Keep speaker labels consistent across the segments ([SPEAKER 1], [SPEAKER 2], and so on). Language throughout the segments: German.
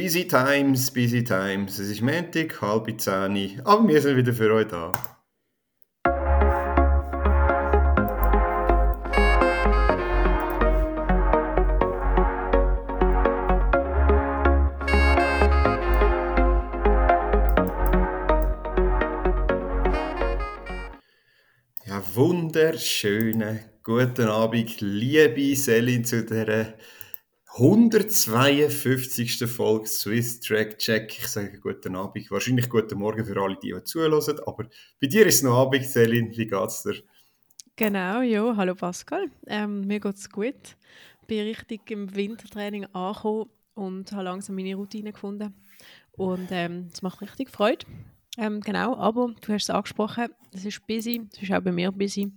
[SPEAKER 1] Busy Times, Busy Times. Es ist Montag, halb zehn, aber wir sind wieder für euch da. Wunderschönen guten Abend, liebe Selin, zu dieser 152. Folge Swiss Track Check. Ich sage guten Abend, wahrscheinlich guten Morgen für alle, die, die zuhören, aber bei dir ist es noch Abend, Selin, wie geht's dir?
[SPEAKER 2] Genau, ja, hallo Pascal. Ähm, mir geht's gut. Bin richtig im Wintertraining angekommen und habe langsam meine Routine gefunden. Und es ähm, macht richtig Freude. Ähm, genau, aber du hast es angesprochen, es ist busy, es ist auch bei mir busy.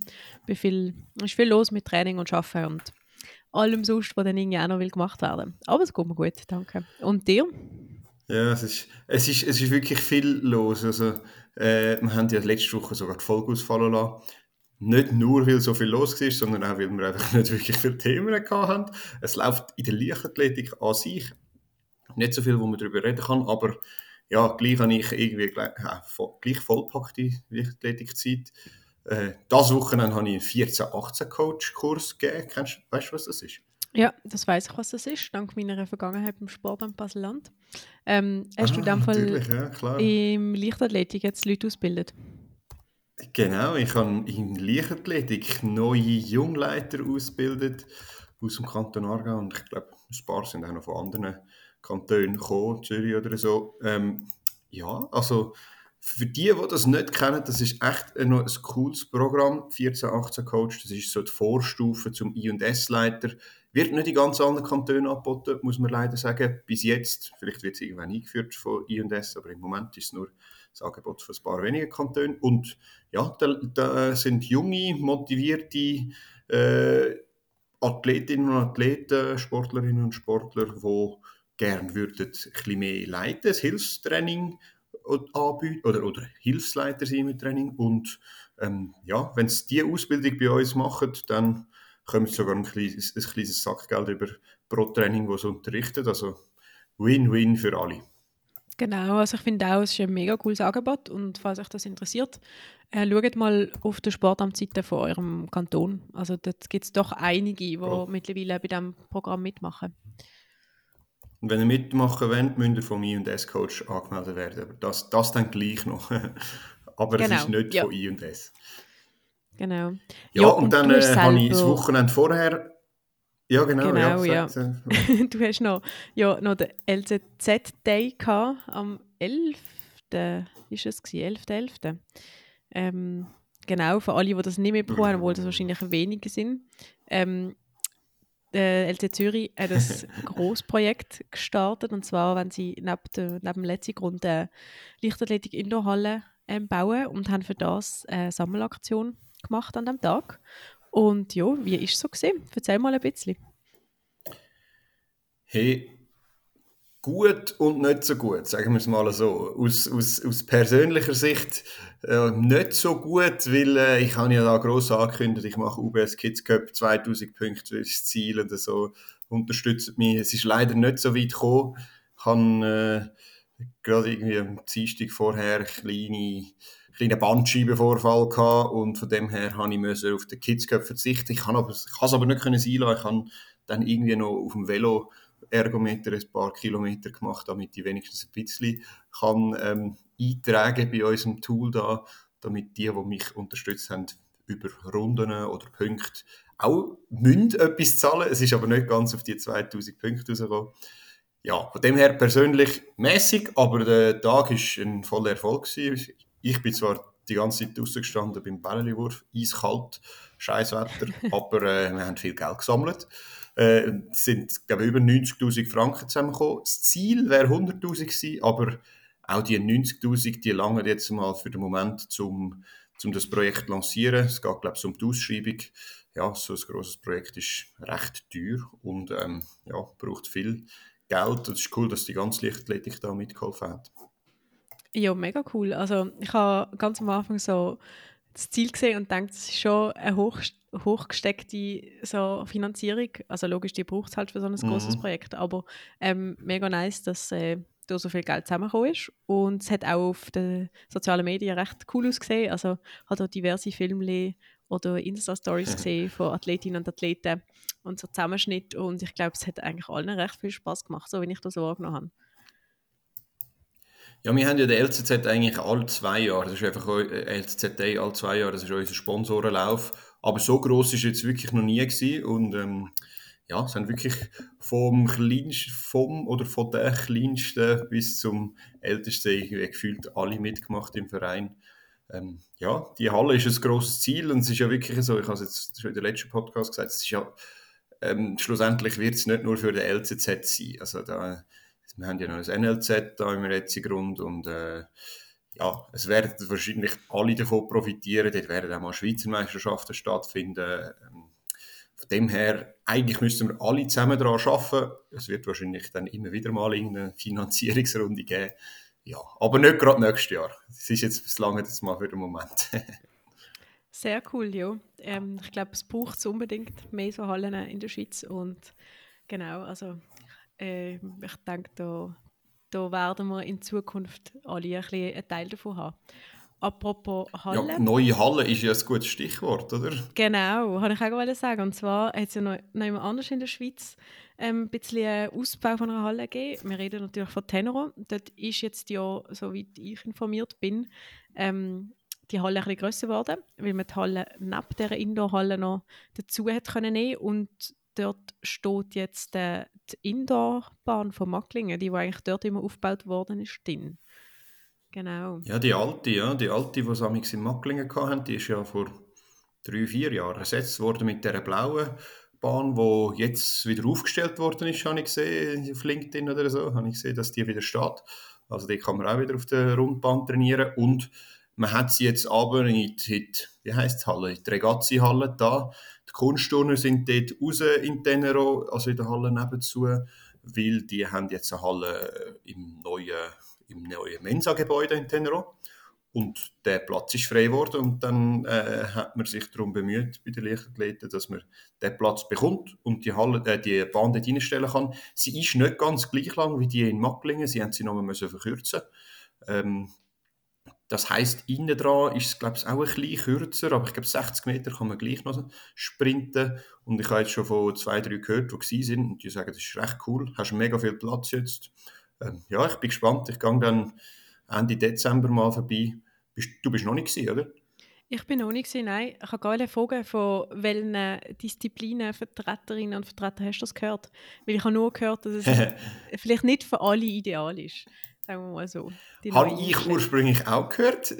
[SPEAKER 2] Es ist viel los mit Training und Arbeiten und allem sonst, was dann irgendwie auch noch will gemacht werden Aber es geht mir gut, danke. Und dir?
[SPEAKER 1] Ja, es ist, es ist, es ist wirklich viel los. Also, äh, wir haben ja letzte Woche sogar die Folge ausfallen lassen. Nicht nur, weil so viel los war, sondern auch, weil wir einfach nicht wirklich viele Themen hatten. Es läuft in der Leichtathletik an sich nicht so viel, wo man darüber reden kann, aber ja, gleich habe ich irgendwie gleich, äh, gleich vollpackte Leichtathletikzeit. Äh, das Wochenende habe ich einen 14-18-Coach-Kurs gegeben. Kennst, weißt du, was das ist?
[SPEAKER 2] Ja, das weiß ich, was das ist, dank meiner Vergangenheit im Sport am Baseland. Ähm, hast ah, du in dem Fall ja, im Leichtathletik jetzt Leute ausgebildet?
[SPEAKER 1] Genau, ich habe in Leichtathletik neue Jungleiter ausgebildet aus dem Kanton Aargau und ich glaube, ein paar sind auch noch von anderen Kantonen gekommen, Zürich oder so. Ähm, ja, also für die, die das nicht kennen, das ist echt ein, ein cooles Programm, 14-18 Coach, das ist so die Vorstufe zum I&S-Leiter. Wird nicht in ganz anderen Kantonen angeboten, muss man leider sagen, bis jetzt. Vielleicht wird es irgendwann eingeführt von I&S, aber im Moment ist es nur das Angebot von ein paar wenigen Kantonen. Und ja, da, da sind junge, motivierte äh, Athletinnen und Athleten, Sportlerinnen und Sportler, die gerne würden ein bisschen mehr leiten, das Hilfstraining anbieten oder, oder Hilfsleiter sein mit Training. Und ähm, ja, wenn sie diese Ausbildung bei uns machen, dann kommen sie sogar ein kleines, ein kleines Sackgeld über pro Training, das sie unterrichten. Also Win-Win für alle.
[SPEAKER 2] Genau, also ich finde auch, es ist ein mega cooles Angebot und falls euch das interessiert, äh, schaut mal auf der Sportamtseite von eurem Kanton. Also dort gibt es doch einige, die oh. mittlerweile bei diesem Programm mitmachen.
[SPEAKER 1] Und wenn ihr mitmachen wollt, müsst ihr von mir und S-Coach angemeldet werden. Aber das, das dann gleich noch. Aber genau. es ist nicht ja. von I und S.
[SPEAKER 2] Genau.
[SPEAKER 1] Ja, ja und, und dann äh, habe ich das Wochenende vorher. Ja, genau.
[SPEAKER 2] genau ja, ja. du hast noch, ja, noch den LZZ-Day am 11. Ist es 11.11. .11. Ähm, genau, für alle, die das nicht mehr bekommen haben, obwohl das wahrscheinlich wenige sind. Ähm, äh, LT Zürich hat ein Großprojekt gestartet und zwar, wenn sie neben, der, neben dem letzten Grund eine Leichtathletik Indoorhalle ähm, bauen und haben für das eine Sammelaktion gemacht an dem Tag. Und ja, wie ist es so gesehen? Erzähl mal ein bisschen.
[SPEAKER 1] Hey, gut und nicht so gut, sagen wir es mal so. Aus, aus, aus persönlicher Sicht äh, nicht so gut, weil äh, ich habe ja da gross angekündigt, ich mache UBS Kids Cup 2000 Punkte das Ziel und so unterstützt mich. Es ist leider nicht so weit gekommen. Ich habe äh, gerade irgendwie am Dienstag vorher einen kleinen Bandscheibenvorfall gehabt und von dem her habe ich auf den Kids Cup verzichten. Ich kann es aber, aber nicht können. Ich habe dann irgendwie noch auf dem Velo Ergometer ein paar Kilometer gemacht, damit ich wenigstens ein bisschen kann, ähm, eintragen bei unserem Tool da, damit die, die mich unterstützt haben, über Runden oder Punkte auch münd etwas zahlen. Es ist aber nicht ganz auf die 2000 Punkte rausgekommen. Ja, von dem her persönlich mäßig, aber der Tag war ein voller Erfolg. Ich bin zwar die ganze Zeit draußen gestanden beim Bällewurf, eiskalt, scheiß Wetter, aber äh, wir haben viel Geld gesammelt. Äh, sind, glaube ich, über 90.000 Franken zusammengekommen. Das Ziel wäre 100.000 gewesen, aber auch die 90.000, die langen jetzt mal für den Moment, zum, zum das Projekt zu lancieren. Es geht, glaube ich, um die Ausschreibung. Ja, so ein grosses Projekt ist recht teuer und ähm, ja, braucht viel Geld. Es ist cool, dass die ganze Lichtathletik da mitgeholfen hat.
[SPEAKER 2] Ja, mega cool. Also ich habe ganz am Anfang so das Ziel gesehen und denkt, es ist schon ein hoch, hochgesteckte so Finanzierung. Also logisch, die braucht es halt für so ein mhm. großes Projekt, aber ähm, mega nice, dass äh, da so viel Geld zusammengekommen ist. Und es hat auch auf den sozialen Medien recht cool ausgesehen. Also hat auch diverse Filme oder Insta-Stories gesehen von Athletinnen und Athleten und so Zusammenschnitt. Und ich glaube, es hat eigentlich allen recht viel Spaß gemacht, so wie ich das so wahrgenommen habe.
[SPEAKER 1] Ja, wir haben ja den LCZ eigentlich alle zwei Jahre. Das ist einfach LCZ alle zwei Jahre. Das ist unser Sponsorenlauf. Aber so groß ist jetzt wirklich noch nie gewesen. Und ähm, ja, es haben wirklich vom kleinsten, vom oder von der kleinsten bis zum ältesten gefühlt alle mitgemacht im Verein. Ähm, ja, die Halle ist ein grosses Ziel und es ist ja wirklich so, ich habe es jetzt schon in der letzten Podcast gesagt, es ist ja, ähm, schlussendlich wird es nicht nur für den LCZ sein. Also da, wir haben ja noch ein NLZ da im jetzigen Grund und äh, ja, es werden wahrscheinlich alle davon profitieren. Dort werden auch mal Schweizer Meisterschaften stattfinden. Ähm, von dem her, eigentlich müssten wir alle zusammen daran arbeiten. Es wird wahrscheinlich dann immer wieder mal eine Finanzierungsrunde geben. Ja, aber nicht gerade nächstes Jahr. Das ist jetzt bislang jetzt mal für den Moment.
[SPEAKER 2] Sehr cool, ja. Ähm, ich glaube, es braucht es unbedingt mehr so Hallen in der Schweiz und genau, also äh, ich denke, da, da werden wir in Zukunft alle ein bisschen einen Teil davon haben. Apropos Halle.
[SPEAKER 1] Ja, neue Halle ist ja ein gutes Stichwort, oder?
[SPEAKER 2] Genau, habe ich auch sagen. Und zwar hat es ja noch, noch jemand anders in der Schweiz ähm, ein bisschen einen Ausbau von einer Halle gegeben. Wir reden natürlich von Tenero. Dort ist jetzt ja, soweit ich informiert bin, ähm, die Halle ein bisschen grösser geworden, weil man die Halle neben dieser Indoor-Halle noch dazu hat können nehmen und dort steht jetzt äh, die Indoorbahn von Macklingen, die, die eigentlich dort immer aufgebaut worden ist, drin. Genau.
[SPEAKER 1] Ja, die alte, ja, die alte, die sie in Macklingen hatten, die ist ja vor drei, vier Jahren ersetzt worden mit der blauen Bahn, die jetzt wieder aufgestellt worden ist, habe ich gesehen, auf LinkedIn oder so, habe ich gesehen, dass die wieder steht. Also die kann man auch wieder auf der Rundbahn trainieren und man hat sie jetzt aber in die, wie heisst Halle, die Regazzi-Halle da. Die Kunstturner sind dort raus in Tenero, also in der Halle nebenzu, weil die haben jetzt eine Halle im neuen, im neuen Mensa-Gebäude in Tenero. Und der Platz ist frei geworden und dann äh, hat man sich darum bemüht bei den Leichtathleten, dass man den Platz bekommt und die, Halle, äh, die Bahn dort reinstellen kann. Sie ist nicht ganz gleich lang wie die in Macklingen, sie haben sie noch mal verkürzen ähm, das heisst, innen dran ist es, glaube ich, auch ein bisschen kürzer, aber ich glaube, 60 Meter kann man gleich noch sprinten. Und ich habe jetzt schon von zwei, drei gehört, die gewesen sind und die sagen, das ist recht cool, hast mega viel Platz jetzt. Ähm, ja, ich bin gespannt. Ich gehe dann Ende Dezember mal vorbei. Du bist noch nicht gewesen, oder?
[SPEAKER 2] Ich bin noch nicht gewesen, nein. Ich habe nicht fragen, von welchen Disziplinen Vertreterinnen und Vertreter hast du das gehört? Weil ich habe nur gehört, dass es vielleicht nicht für alle ideal ist. Sagen wir mal so.
[SPEAKER 1] Habe ich ursprünglich auch gehört.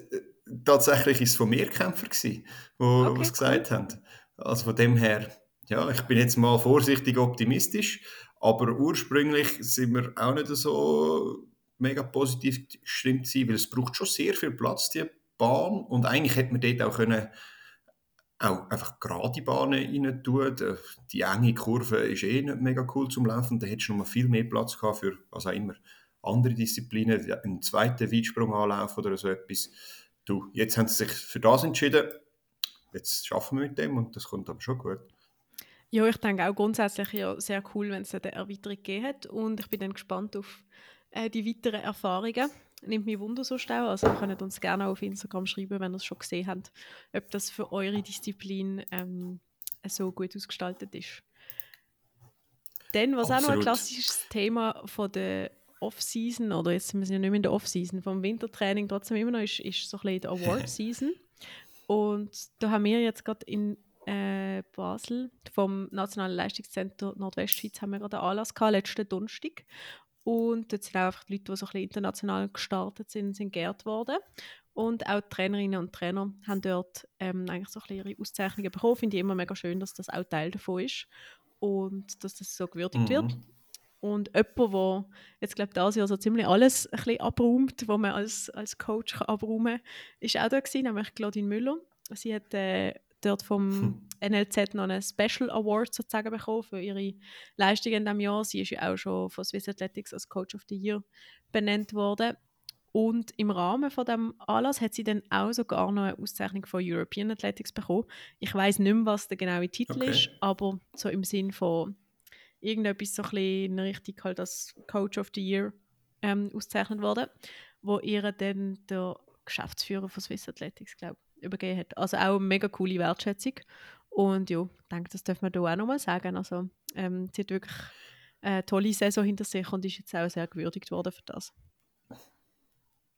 [SPEAKER 1] Tatsächlich war es von Mehrkämpfer, die okay, es gesagt cool. haben. Also von dem her, ja, ich bin jetzt mal vorsichtig optimistisch, aber ursprünglich sind wir auch nicht so mega positiv gestimmt sein, weil es braucht schon sehr viel Platz, die Bahn. Und eigentlich hätte man dort auch können auch einfach gerade Bahnen rein tun. Die enge Kurve ist eh nicht mega cool zum Laufen. Da hättest du noch mal viel mehr Platz gehabt für was auch immer andere Disziplinen, einen zweiten Weitsprung anlaufen oder so etwas. Du, jetzt haben sie sich für das entschieden. Jetzt schaffen wir mit dem und das kommt aber schon gut.
[SPEAKER 2] Ja, ich denke auch grundsätzlich ja sehr cool, wenn es eine Erweiterung gegeben hat und ich bin dann gespannt auf äh, die weiteren Erfahrungen. Nimmt mich Wunder so schnell. Also ihr könnt uns gerne auf Instagram schreiben, wenn ihr es schon gesehen habt, ob das für eure Disziplin ähm, so gut ausgestaltet ist. Dann, was Absolut. auch noch ein klassisches Thema von der Off-Season, oder jetzt sind wir ja nicht mehr in der Off-Season, vom Wintertraining trotzdem immer noch, ist, ist so ein bisschen die Award-Season. Und da haben wir jetzt gerade in äh, Basel vom Nationalen Leistungszentrum Nordwestschweiz haben wir gerade einen Anlass gehabt, letzten Donnerstag. Und dort sind auch einfach die Leute, die so ein bisschen international gestartet sind, sind geehrt worden. Und auch die Trainerinnen und Trainer haben dort ähm, eigentlich so ein bisschen ihre Auszeichnungen bekommen. Finde ich immer mega schön, dass das auch Teil davon ist und dass das so gewürdigt mhm. wird. Und jemand, der jetzt, glaube ich, dieses Jahr so ziemlich alles ein bisschen abräumt, was man als, als Coach kann abräumen kann, ist auch da gewesen, nämlich Claudine Müller. Sie hat äh, dort vom hm. NLZ noch einen Special Award sozusagen bekommen für ihre Leistungen in diesem Jahr. Sie ist ja auch schon von Swiss Athletics als Coach of the Year benannt worden. Und im Rahmen von dem Anlass hat sie dann auch sogar noch eine Auszeichnung von European Athletics bekommen. Ich weiß nicht mehr, was der genaue Titel okay. ist, aber so im Sinn von irgendetwas so ein bisschen in halt als Coach of the Year ähm, ausgezeichnet worden, wo ihr dann der Geschäftsführer von Swiss Athletics, glaube übergeben hat. Also auch eine mega coole Wertschätzung. Und ja, ich denke, das dürfen wir hier auch nochmal sagen. Also, ähm, sie hat wirklich eine tolle Saison hinter sich und ist jetzt auch sehr gewürdigt worden für das.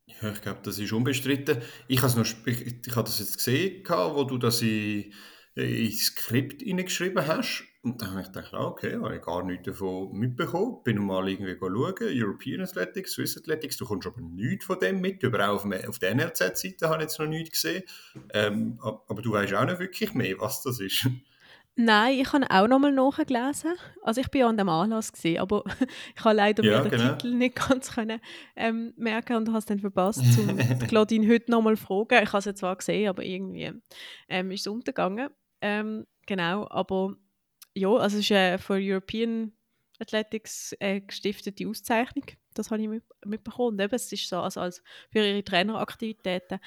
[SPEAKER 1] Ja, ich glaube, das ist unbestritten. Ich habe ich, ich das jetzt gesehen, wo du das in, ins Skript hineingeschrieben hast. Und dann habe ich gedacht, ah, okay, habe ich gar nichts davon mitbekommen. Bin mal irgendwie schauen, European Athletics, Swiss Athletics, du kommst aber nichts von dem mit. Über auch auf, auf der NLZ-Seite habe ich jetzt noch nichts gesehen. Ähm, aber du weißt auch nicht wirklich mehr, was das ist.
[SPEAKER 2] Nein, ich habe auch nochmal nachgelesen. Also ich war ja an dem Anlass, gewesen, aber ich habe leider ja, mir den genau. Titel nicht ganz können, ähm, merken und habe es dann verpasst, um Claudine heute nochmal zu fragen. Ich habe es ja zwar gesehen, aber irgendwie ähm, ist es untergegangen. Ähm, genau, aber ja, also es ist eine von European Athletics äh, gestiftete Auszeichnung. Das habe ich mit, mitbekommen. Eben, es ist so also als für ihre Traineraktivitäten.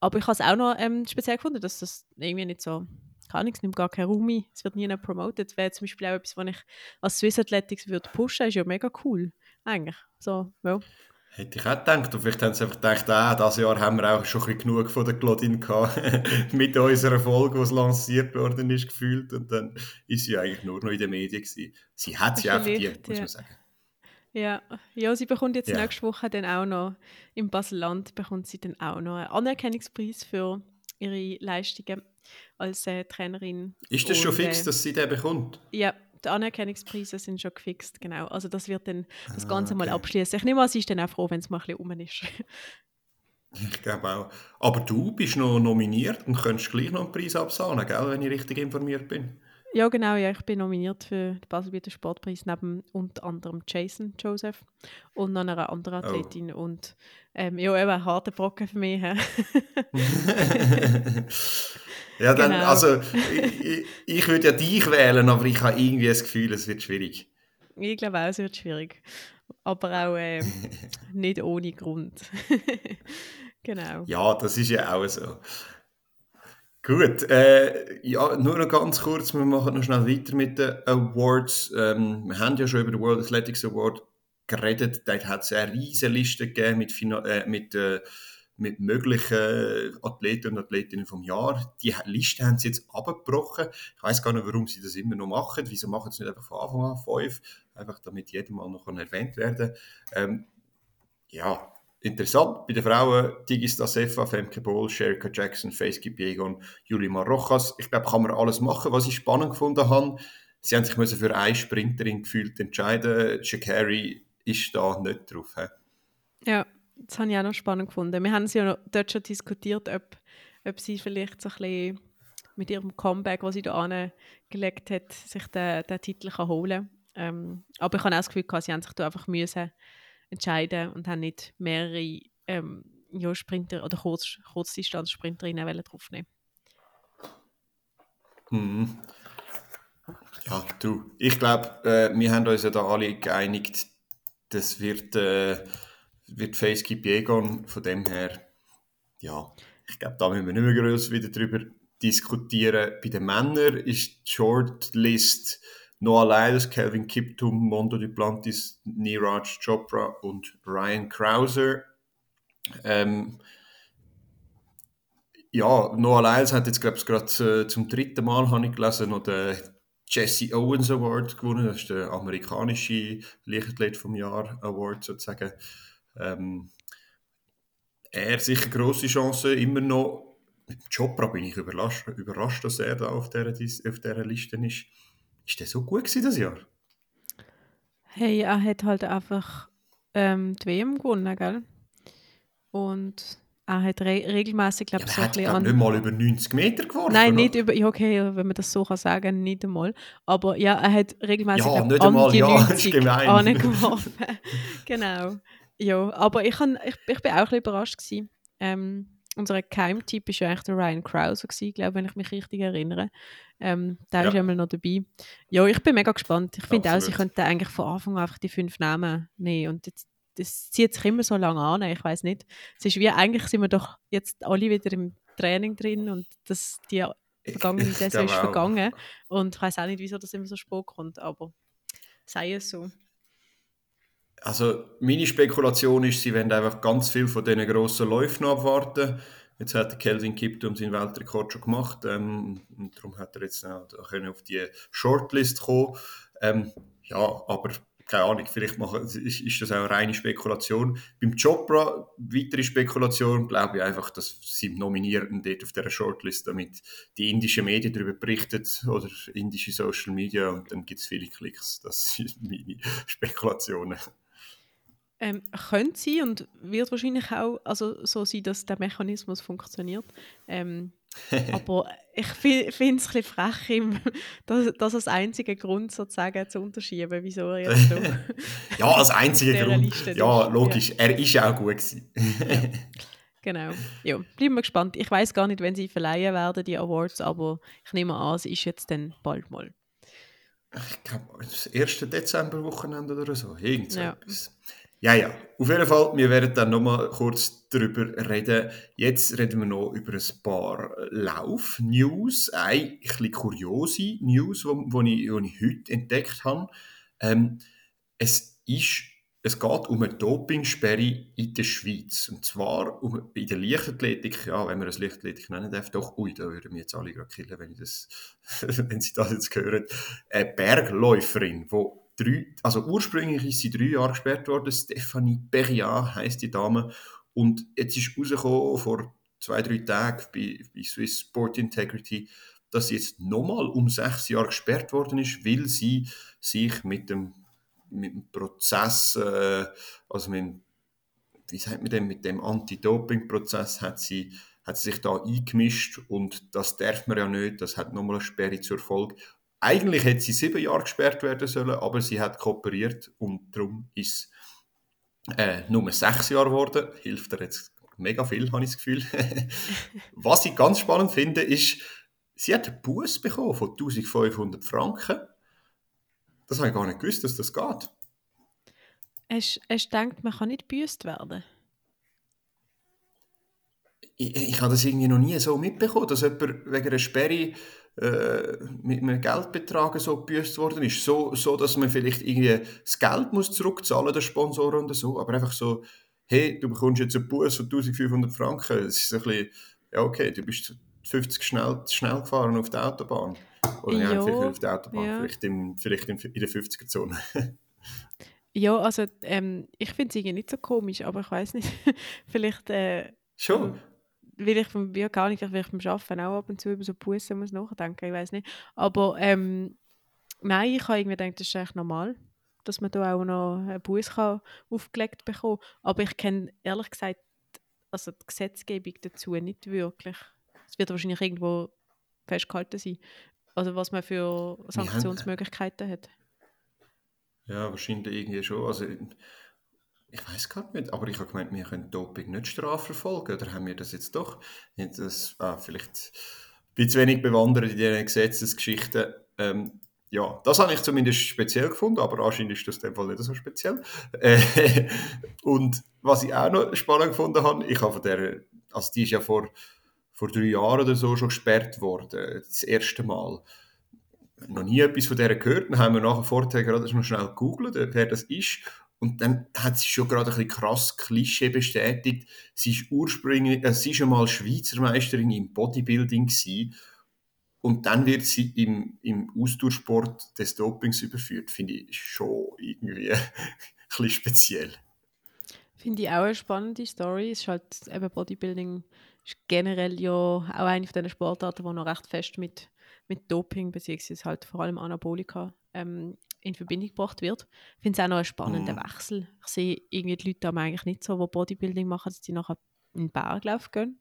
[SPEAKER 2] Aber ich habe es auch noch ähm, speziell gefunden, dass das irgendwie nicht so kann ich, es nimmt gar keinen Raum ein, es wird nie promoted. Das wäre zum Beispiel auch etwas, was ich als Swiss Athletics würde pushen, ist ja mega cool, eigentlich. So, ja.
[SPEAKER 1] Hätte ich auch gedacht. Und vielleicht haben sie einfach gedacht, ah, dieses Jahr haben wir auch schon ein bisschen genug von der Claudine gehabt, mit unserer Folge, die lanciert worden ist, gefühlt. Und dann ist sie eigentlich nur noch in den Medien gewesen. Sie hat sie auch verdient, muss man sagen.
[SPEAKER 2] Ja. ja, sie bekommt jetzt ja. nächste Woche dann auch noch, im Baselland bekommt sie dann auch noch einen Anerkennungspreis für ihre Leistungen als äh, Trainerin.
[SPEAKER 1] Ist das und, schon fix, äh, dass sie den bekommt?
[SPEAKER 2] Ja, die Anerkennungspreise sind schon gefixt, genau. Also das wird dann das ah, Ganze ah, okay. mal abschließen. Ich nehme an, sie ist dann auch froh, wenn es mal ein bisschen ist.
[SPEAKER 1] ich glaube auch. Aber du bist noch nominiert und könntest gleich noch einen Preis absahnen, gell, wenn ich richtig informiert bin.
[SPEAKER 2] Ja, genau. Ja, ich bin nominiert für den Baselbieter Sportpreis neben unter anderem Jason Joseph und noch einer anderen oh. Athletin. Oh. Und ähm, ja, eben harte Brocken für mich.
[SPEAKER 1] Ja, dann, genau. also ich, ich würde ja dich wählen, aber ich habe irgendwie das Gefühl, es wird schwierig.
[SPEAKER 2] Ich glaube auch, es wird schwierig. Aber auch äh, nicht ohne Grund. genau.
[SPEAKER 1] Ja, das ist ja auch so. Gut, äh, ja, nur noch ganz kurz, wir machen noch schnell weiter mit den Awards. Ähm, wir haben ja schon über den World Athletics Award geredet. Dort hat es eine riesige Liste gegeben mit, äh, mit äh, mit möglichen Athleten und Athletinnen vom Jahr. Die Liste haben sie jetzt abgebrochen. Ich weiß gar nicht, warum sie das immer noch machen. Wieso machen sie nicht einfach von Anfang an fünf? Einfach damit jeder mal noch erwähnt werden ähm, Ja, interessant. Bei den Frauen Tigista Sefa, Femke Bohl, Sherika Jackson, Faith Kipiegon, Julima Rojas. Ich glaube, kann man alles machen, was ich spannend gefunden habe. Sie haben sich müssen für eine Sprinterin gefühlt entscheiden. Shakari ist da nicht drauf. He?
[SPEAKER 2] Ja, das habe ich auch noch spannend gefunden. Wir haben es ja dort schon diskutiert, ob, ob sie vielleicht so ein bisschen mit ihrem Comeback, was sie da angelegt hat, sich den, den Titel kann holen ähm, Aber ich habe auch das Gefühl, sie haben sich da einfach müssen entscheiden und haben nicht mehrere ähm, ja, Sprinter oder Kurz, Kurzdistanz-Sprinterinnen draufnehmen
[SPEAKER 1] mhm. Ja, du, ich glaube, äh, wir haben uns ja da alle geeinigt, das wird... Äh, wird Facekeep Jägon von dem her, ja, ich glaube, da müssen wir nicht mehr groß wieder drüber diskutieren. Bei den Männern ist die Shortlist Noah Lyles, Calvin Kiptum, Mondo Duplantis, Niraj Chopra und Ryan Krauser. Ähm, ja, Noah Lyles hat jetzt, glaube ich, gerade äh, zum dritten Mal, habe ich gelesen, noch den Jesse Owens Award gewonnen. Das ist der amerikanische Leichtathlet vom Jahr Award sozusagen. Ähm, er sicher grosse Chance immer noch. Mit Chopra bin ich überrascht, überrascht, dass er da auf dieser, auf dieser Liste ist. Ist der so gut gewesen das Jahr?
[SPEAKER 2] Hey, er hat halt einfach ähm, die WM gewonnen, gell? Und er hat re regelmäßig, glaube ich, ja,
[SPEAKER 1] so ein bisschen an... nicht mal über 90 Meter geworfen?
[SPEAKER 2] Nein, nicht über... Ja, okay, wenn man das so kann sagen, nicht einmal. Aber ja, er hat regelmäßig
[SPEAKER 1] ja, nicht einmal, ja, 90
[SPEAKER 2] angeworfen. genau. Ja, aber ich, han, ich, ich bin auch ein bisschen überrascht. Gewesen. Ähm, unser Keimtyp war ja eigentlich der Ryan Krauser, gewesen, glaube wenn ich mich richtig erinnere. Ähm, der ja. ist einmal noch dabei. Ja, ich bin mega gespannt. Ich finde auch, sie könnten eigentlich von Anfang an einfach die fünf Namen nehmen und jetzt das zieht sich immer so lange an, ich weiß nicht. Es ist wie, eigentlich sind wir doch jetzt alle wieder im Training drin und das, die vergangene Saison ist vergangen und ich weiß auch nicht, wieso das immer so spät kommt, aber sei es so.
[SPEAKER 1] Also meine Spekulation ist, sie werden einfach ganz viel von diesen grossen Läufen abwarten. Jetzt hat der Kelvin Kiptum seinen Weltrekord schon gemacht ähm, und darum hat er jetzt auch auf die Shortlist kommen. Ähm, ja, aber keine Ahnung, vielleicht machen, ist, ist das auch eine reine Spekulation. Beim Chopra, weitere Spekulation, glaube ich einfach, dass sie nominieren dort auf dieser Shortlist, damit die indischen Medien darüber berichten oder indische Social Media und dann gibt es viele Klicks. Das sind meine Spekulationen.
[SPEAKER 2] Ähm, könnte sein und wird wahrscheinlich auch also so sein, dass der Mechanismus funktioniert. Ähm, aber ich finde es ein bisschen frech, ihm, das, das als einziger Grund sozusagen zu unterschieben, wieso er jetzt so
[SPEAKER 1] Ja, als einziger Grund. ja, logisch. Ja. Er ist ja auch gut gewesen.
[SPEAKER 2] ja. Genau. Ja, bleiben wir gespannt. Ich weiß gar nicht, wenn sie verleihen werden, die Awards, aber ich nehme an, es ist jetzt dann bald mal.
[SPEAKER 1] Ich glaube, das erste Dezemberwochenende oder so. Irgend so ja. etwas. Ja, ja. Auf jeden Fall, wir werden dann nochmal kurz darüber reden. Jetzt reden wir noch über ein paar Lauf-News. Eine bisschen kuriose News, die ich, ich heute entdeckt habe. Ähm, es, ist, es geht um eine Dopingsperre in der Schweiz. Und zwar um, in der Leichtathletik, ja, wenn man das Leichtathletik nennen darf, doch, ui, da würden wir jetzt alle gerade killen, wenn, ich das, wenn sie das jetzt hören. Eine Bergläuferin, die drei, also ursprünglich ist sie drei Jahre gesperrt worden. Stephanie Perriat heißt die Dame. Und jetzt ist rausgekommen vor zwei, drei Tagen bei, bei Swiss Sport Integrity, dass sie jetzt nochmal um sechs Jahre gesperrt worden ist, weil sie sich mit dem, mit dem Prozess, äh, also mit dem, wie sagt man denn, mit dem Anti-Doping-Prozess hat sie, hat sie sich da eingemischt und das darf man ja nicht, das hat nochmal eine Sperre zur Folge. Eigentlich hätte sie sieben Jahre gesperrt werden sollen, aber sie hat kooperiert und darum ist äh, nur sechs Jahre geworden. Hilft ihr jetzt mega viel, habe ich das Gefühl. Was ich ganz spannend finde, ist, sie hat einen Bus bekommen von 1500 Franken. Das habe ich gar nicht gewusst, dass das geht.
[SPEAKER 2] Hast du gedacht, man kann nicht büßt werden?
[SPEAKER 1] Ich, ich habe das irgendwie noch nie so mitbekommen, dass jemand wegen einer Sperre äh, mit einem Geldbetrag so gebüßt worden ist. So, so, dass man vielleicht irgendwie das Geld muss zurückzahlen der Sponsoren und so, aber einfach so, hey, du bekommst jetzt einen Bus von 1500 Franken. Das ist ein bisschen, ja okay, du bist 50 schnell, schnell gefahren auf der Autobahn. Oder ja, vielleicht auf der Autobahn, ja. vielleicht, im, vielleicht in, in der 50er-Zone.
[SPEAKER 2] ja, also ähm, ich finde es irgendwie nicht so komisch, aber ich weiß nicht, vielleicht... Äh,
[SPEAKER 1] Schon?
[SPEAKER 2] Weil ich vom ja, gar nicht, vielleicht beim Arbeiten auch ab und zu über so Bussen muss nachdenken, ich weiß nicht. Aber ähm, nein, ich habe irgendwie gedacht, das ist echt normal, dass man da auch noch einen Bus kann aufgelegt bekommen. Aber ich kenne ehrlich gesagt also die Gesetzgebung dazu nicht wirklich. Es wird wahrscheinlich irgendwo festgehalten sein. Also was man für Sanktionsmöglichkeiten hat.
[SPEAKER 1] Ja, wahrscheinlich irgendwie schon. Also ich weiß gar nicht, aber ich habe gemeint, wir können Doping nicht strafverfolgen, oder haben wir das jetzt doch? Das, ah, vielleicht bin zu wenig bewandert in diesen Gesetzesgeschichten. Ähm, ja, das habe ich zumindest speziell gefunden, aber anscheinend ist das in dem Fall nicht so speziell. Äh, und was ich auch noch spannend gefunden habe, ich habe von der, also die ist ja vor, vor drei Jahren oder so schon gesperrt worden, das erste Mal. Noch nie etwas von der gehört, dann haben wir nachher vorher gerade noch schnell gegoogelt, wer das ist. Und dann hat sie schon gerade ein bisschen krass Klischee bestätigt. Sie ist ursprünglich, äh, sie ist einmal Schweizer Meisterin im Bodybuilding gewesen. Und dann wird sie im, im Ausdauersport des Dopings überführt. Finde ich schon irgendwie ein bisschen speziell.
[SPEAKER 2] Finde ich auch eine spannende Story. Es ist halt eben Bodybuilding ist generell ja auch eine von den Sportarten, die noch recht fest mit, mit Doping beziehungsweise halt vor allem Anabolika ähm, in Verbindung gebracht wird. Ich finde es auch noch einen spannenden mm. Wechsel. Ich sehe irgendwie die Leute eigentlich nicht so, die Bodybuilding machen, dass sie nachher in den Berglauf gehen.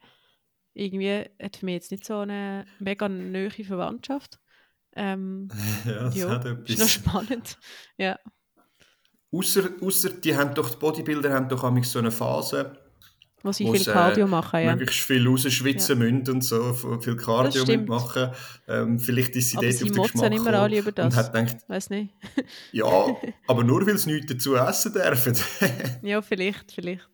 [SPEAKER 2] Irgendwie hat für mich jetzt nicht so eine mega neue Verwandtschaft. Ähm, ja, das jo, hat etwas. Ist noch spannend. ja.
[SPEAKER 1] Außer, außer die haben doch, die Bodybuilder haben doch so eine Phase,
[SPEAKER 2] wo sie viel Cardio äh, machen. Ja.
[SPEAKER 1] Möglichst viel rausschwitzen ja. müssen und so, viel Cardio machen. Ähm, vielleicht ist sie
[SPEAKER 2] aber
[SPEAKER 1] dort
[SPEAKER 2] sie auf den Geschmack immer alle über das.
[SPEAKER 1] und hat gedacht,
[SPEAKER 2] Weiß nicht.
[SPEAKER 1] ja, aber nur weil sie nichts dazu essen dürfen.
[SPEAKER 2] ja, vielleicht, vielleicht.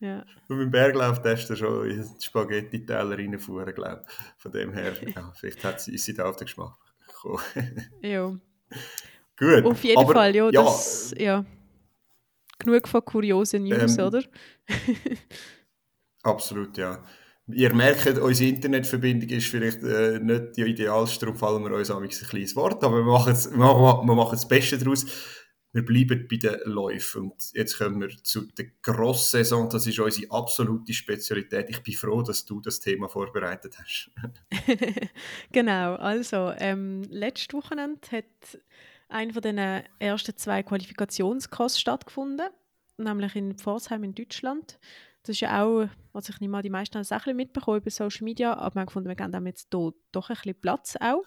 [SPEAKER 2] Ja.
[SPEAKER 1] Und beim Berglauf darfst du schon in die Spaghetti-Teller reinfuhren, glaube ich. Von dem her, ja, vielleicht hat sie, ist sie da auf den Geschmack gekommen.
[SPEAKER 2] ja.
[SPEAKER 1] Gut.
[SPEAKER 2] Auf jeden aber, Fall, ja, das, ja. Genug von kuriosen News, ähm, oder?
[SPEAKER 1] absolut, ja. Ihr merkt, unsere Internetverbindung ist vielleicht äh, nicht die idealste, darum fallen wir uns ein kleines Wort, aber wir machen, wir machen, wir machen das Beste daraus wir bleiben bei den Läufen. Und jetzt kommen wir zu der Cross-Saison. Das ist unsere absolute Spezialität. Ich bin froh, dass du das Thema vorbereitet hast.
[SPEAKER 2] genau, also ähm, letztes Wochenende hat einer von den ersten zwei Qualifikationscross stattgefunden, nämlich in Pforzheim in Deutschland. Das ist ja auch, was ich nicht mal die meisten haben es mitbekommen über Social Media, aber wir haben gefunden, wir geben jetzt hier doch ein bisschen Platz auch.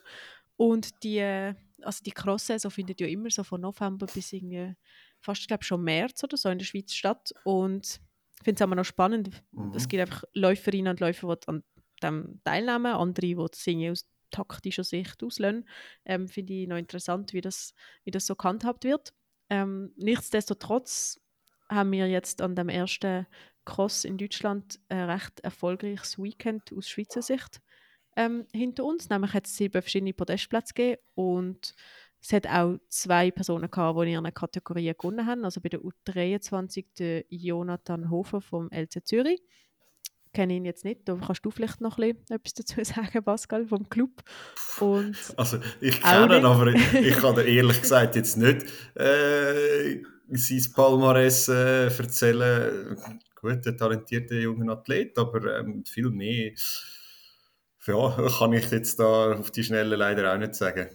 [SPEAKER 2] Und die also die Cross-Saison findet ja immer so von November bis irgendwie fast, glaube schon März oder so in der Schweiz statt. Und ich finde es aber noch spannend. Mhm. Es gibt einfach Läuferinnen und Läufer, die an dem teilnehmen, andere, die das irgendwie aus taktischer Sicht auslösen. Ähm, finde ich noch interessant, wie das, wie das so gehandhabt wird. Ähm, nichtsdestotrotz haben wir jetzt an dem ersten Cross in Deutschland ein recht erfolgreiches Weekend aus Schweizer Sicht ähm, hinter uns. Nämlich hat es sieben verschiedene Podestplätze gegeben und es hat auch zwei Personen gehabt, die in ihren Kategorien gewonnen haben. Also bei der U23 der Jonathan Hofer vom LC Zürich. Kenne ihn jetzt nicht, da kannst du vielleicht noch etwas dazu sagen, Pascal, vom Club. Und
[SPEAKER 1] also ich kenne ihn, aber ich, ich kann dir ehrlich gesagt jetzt nicht äh, sein Palmares äh, erzählen. Gut, ein talentierter junger Athlet, aber ähm, viel mehr ja, kann ich jetzt da auf die Schnelle leider auch nicht sagen.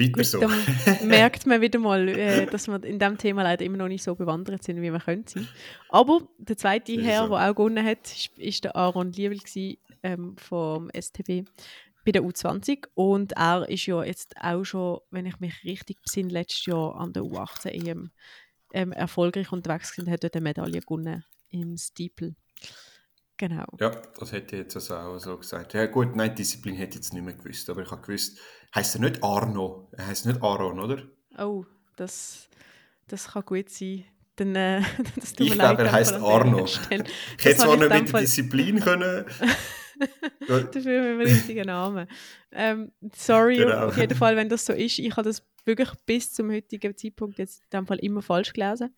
[SPEAKER 1] Weiter so.
[SPEAKER 2] Dann merkt man wieder mal, äh, dass wir in diesem Thema leider immer noch nicht so bewandert sind, wie wir können sein. Aber der zweite Herr, so. der auch gewonnen hat, ist der Aaron Liebel ähm, vom STB bei der U20 und er ist ja jetzt auch schon, wenn ich mich richtig besinne, letztes Jahr an der U18 EM ähm, erfolgreich unterwegs und hat dort eine Medaille gewonnen im Steeple. Genau.
[SPEAKER 1] Ja, das hätte ich jetzt also auch so gesagt. Ja gut, nein, Disziplin hätte ich jetzt nicht mehr gewusst, aber ich habe gewusst, heißt er nicht Arno? Er heißt nicht Aaron, oder?
[SPEAKER 2] Oh, das, das kann gut sein. Dann, äh,
[SPEAKER 1] das ich glaube, er heißt Arno. Ich hätte zwar nicht mit der Disziplin können.
[SPEAKER 2] Dafür mit dem richtigen Namen. Ähm, sorry, genau. auf jeden Fall, wenn das so ist. Ich habe das wirklich bis zum heutigen Zeitpunkt jetzt in dem Fall immer falsch gelesen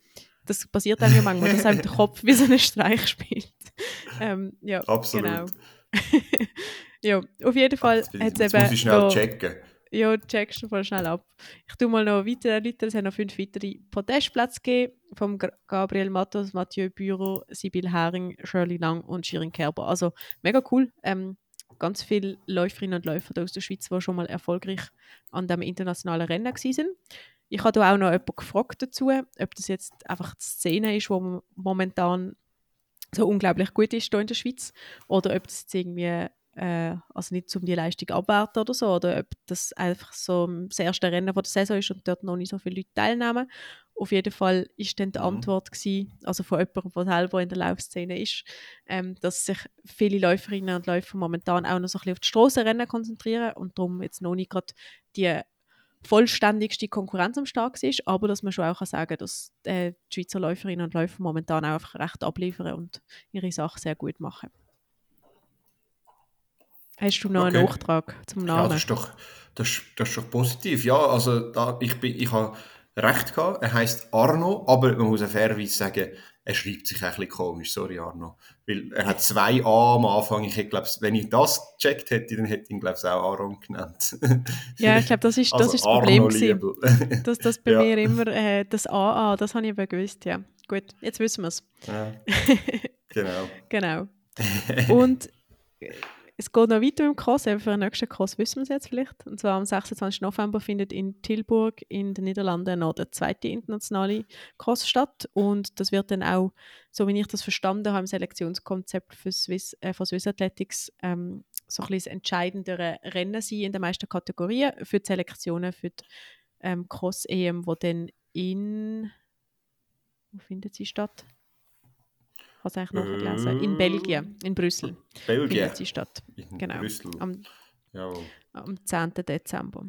[SPEAKER 2] das passiert einem ja manchmal, dass einem der Kopf wie so einen Streich spielt. ähm, ja,
[SPEAKER 1] Absolut. Genau.
[SPEAKER 2] Ja, auf jeden Fall hat es eben...
[SPEAKER 1] muss ich schnell da, checken.
[SPEAKER 2] Ja, checkst du voll schnell ab. Ich tue mal noch weitere erläutern. Es haben noch fünf weitere Podestplätze gegeben. Vom Gabriel Matos, Mathieu Büro, Sibyl Hering, Shirley Lang und Shirin Kerber. Also mega cool. Ähm, ganz viele Läuferinnen und Läufer aus der Schweiz, die schon mal erfolgreich an dem internationalen Rennen waren. Ich habe auch noch jemanden gefragt dazu, ob das jetzt einfach die Szene ist, die momentan so unglaublich gut ist hier in der Schweiz, oder ob das jetzt irgendwie äh, also nicht um die Leistung abwerten oder so, oder ob das einfach so das erste Rennen von der Saison ist und dort noch nicht so viele Leute teilnehmen. Auf jeden Fall ist dann die mhm. Antwort gewesen, also von jemandem, der selber in der Laufszene ist, ähm, dass sich viele Läuferinnen und Läufer momentan auch noch so ein bisschen auf die Strassenrennen konzentrieren und darum jetzt noch nicht gerade die vollständigste Konkurrenz am Start ist, aber dass man schon auch sagen kann, dass äh, die Schweizer Läuferinnen und Läufer momentan auch einfach recht abliefern und ihre Sache sehr gut machen. Hast du noch okay. einen Nachtrag zum Namen?
[SPEAKER 1] Ja, das ist doch, das, das ist doch positiv. Ja, also da, ich, bin, ich habe recht gehabt. Er heißt Arno, aber man muss fairerweise sagen, er schreibt sich ein bisschen komisch, sorry Arno. Weil er hat zwei A am Anfang. Ich glaube, wenn ich das gecheckt hätte, dann hätte ich ihn, glaube ich, auch Aaron genannt.
[SPEAKER 2] ja, ich glaube, das ist, das also ist das Problem. dass das bei ja. mir immer äh, das AA, das habe ich aber gewusst, ja. Gut, jetzt wissen wir es.
[SPEAKER 1] Ja. genau.
[SPEAKER 2] genau. Und es geht noch weiter im Cross, eben für den nächsten Cross wissen wir es jetzt vielleicht. Und zwar am 26. November findet in Tilburg in den Niederlanden noch der zweite internationale Cross statt. Und das wird dann auch, so wie ich das verstanden habe, im Selektionskonzept für Swiss, äh, von Swiss Athletics ähm, so ein bisschen das entscheidendere Rennen sein in den meisten Kategorien für die Selektionen für die ähm, Cross-EM, wo dann in wo findet sie statt? Habe es eigentlich nachgelesen. In Belgien, in Brüssel.
[SPEAKER 1] Belgien?
[SPEAKER 2] Findet sie statt.
[SPEAKER 1] In
[SPEAKER 2] Genau.
[SPEAKER 1] Brüssel.
[SPEAKER 2] Am,
[SPEAKER 1] Jawohl.
[SPEAKER 2] am 10. Dezember.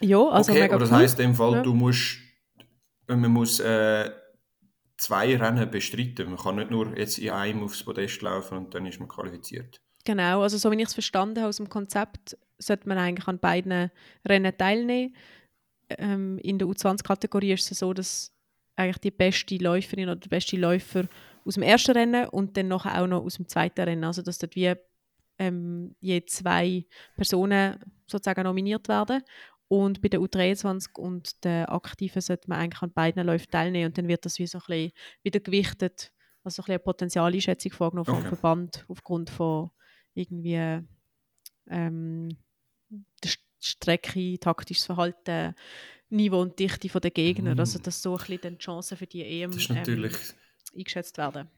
[SPEAKER 2] Ja, also
[SPEAKER 1] okay,
[SPEAKER 2] mega
[SPEAKER 1] aber das
[SPEAKER 2] cool.
[SPEAKER 1] heisst in dem Fall,
[SPEAKER 2] Ja.
[SPEAKER 1] du musst, man muss äh, zwei Rennen bestreiten. Man kann nicht nur jetzt in einem aufs Podest laufen und dann ist man qualifiziert.
[SPEAKER 2] Genau, also so wie ich es verstanden habe aus dem Konzept, sollte man eigentlich an beiden Rennen teilnehmen. Ähm, in der U20-Kategorie ist es so, dass eigentlich die beste Läuferin oder der beste Läufer aus dem ersten Rennen und dann nachher auch noch aus dem zweiten Rennen, also dass dort wie ähm, je zwei Personen sozusagen nominiert werden. Und bei der U23 und der Aktiven sollte man eigentlich an beiden Läufen teilnehmen und dann wird das wie so ein bisschen wieder gewichtet, also so ein bisschen eine Potenzialeinschätzung vorgenommen vom
[SPEAKER 1] Okay.
[SPEAKER 2] Verband aufgrund von irgendwie ähm, der St- Strecke, taktisches Verhalten, Niveau und Dichte der Gegner,
[SPEAKER 1] Mhm.
[SPEAKER 2] also dass so ein bisschen dann die Chancen für die EM
[SPEAKER 1] ist
[SPEAKER 2] ähm, eingeschätzt werden.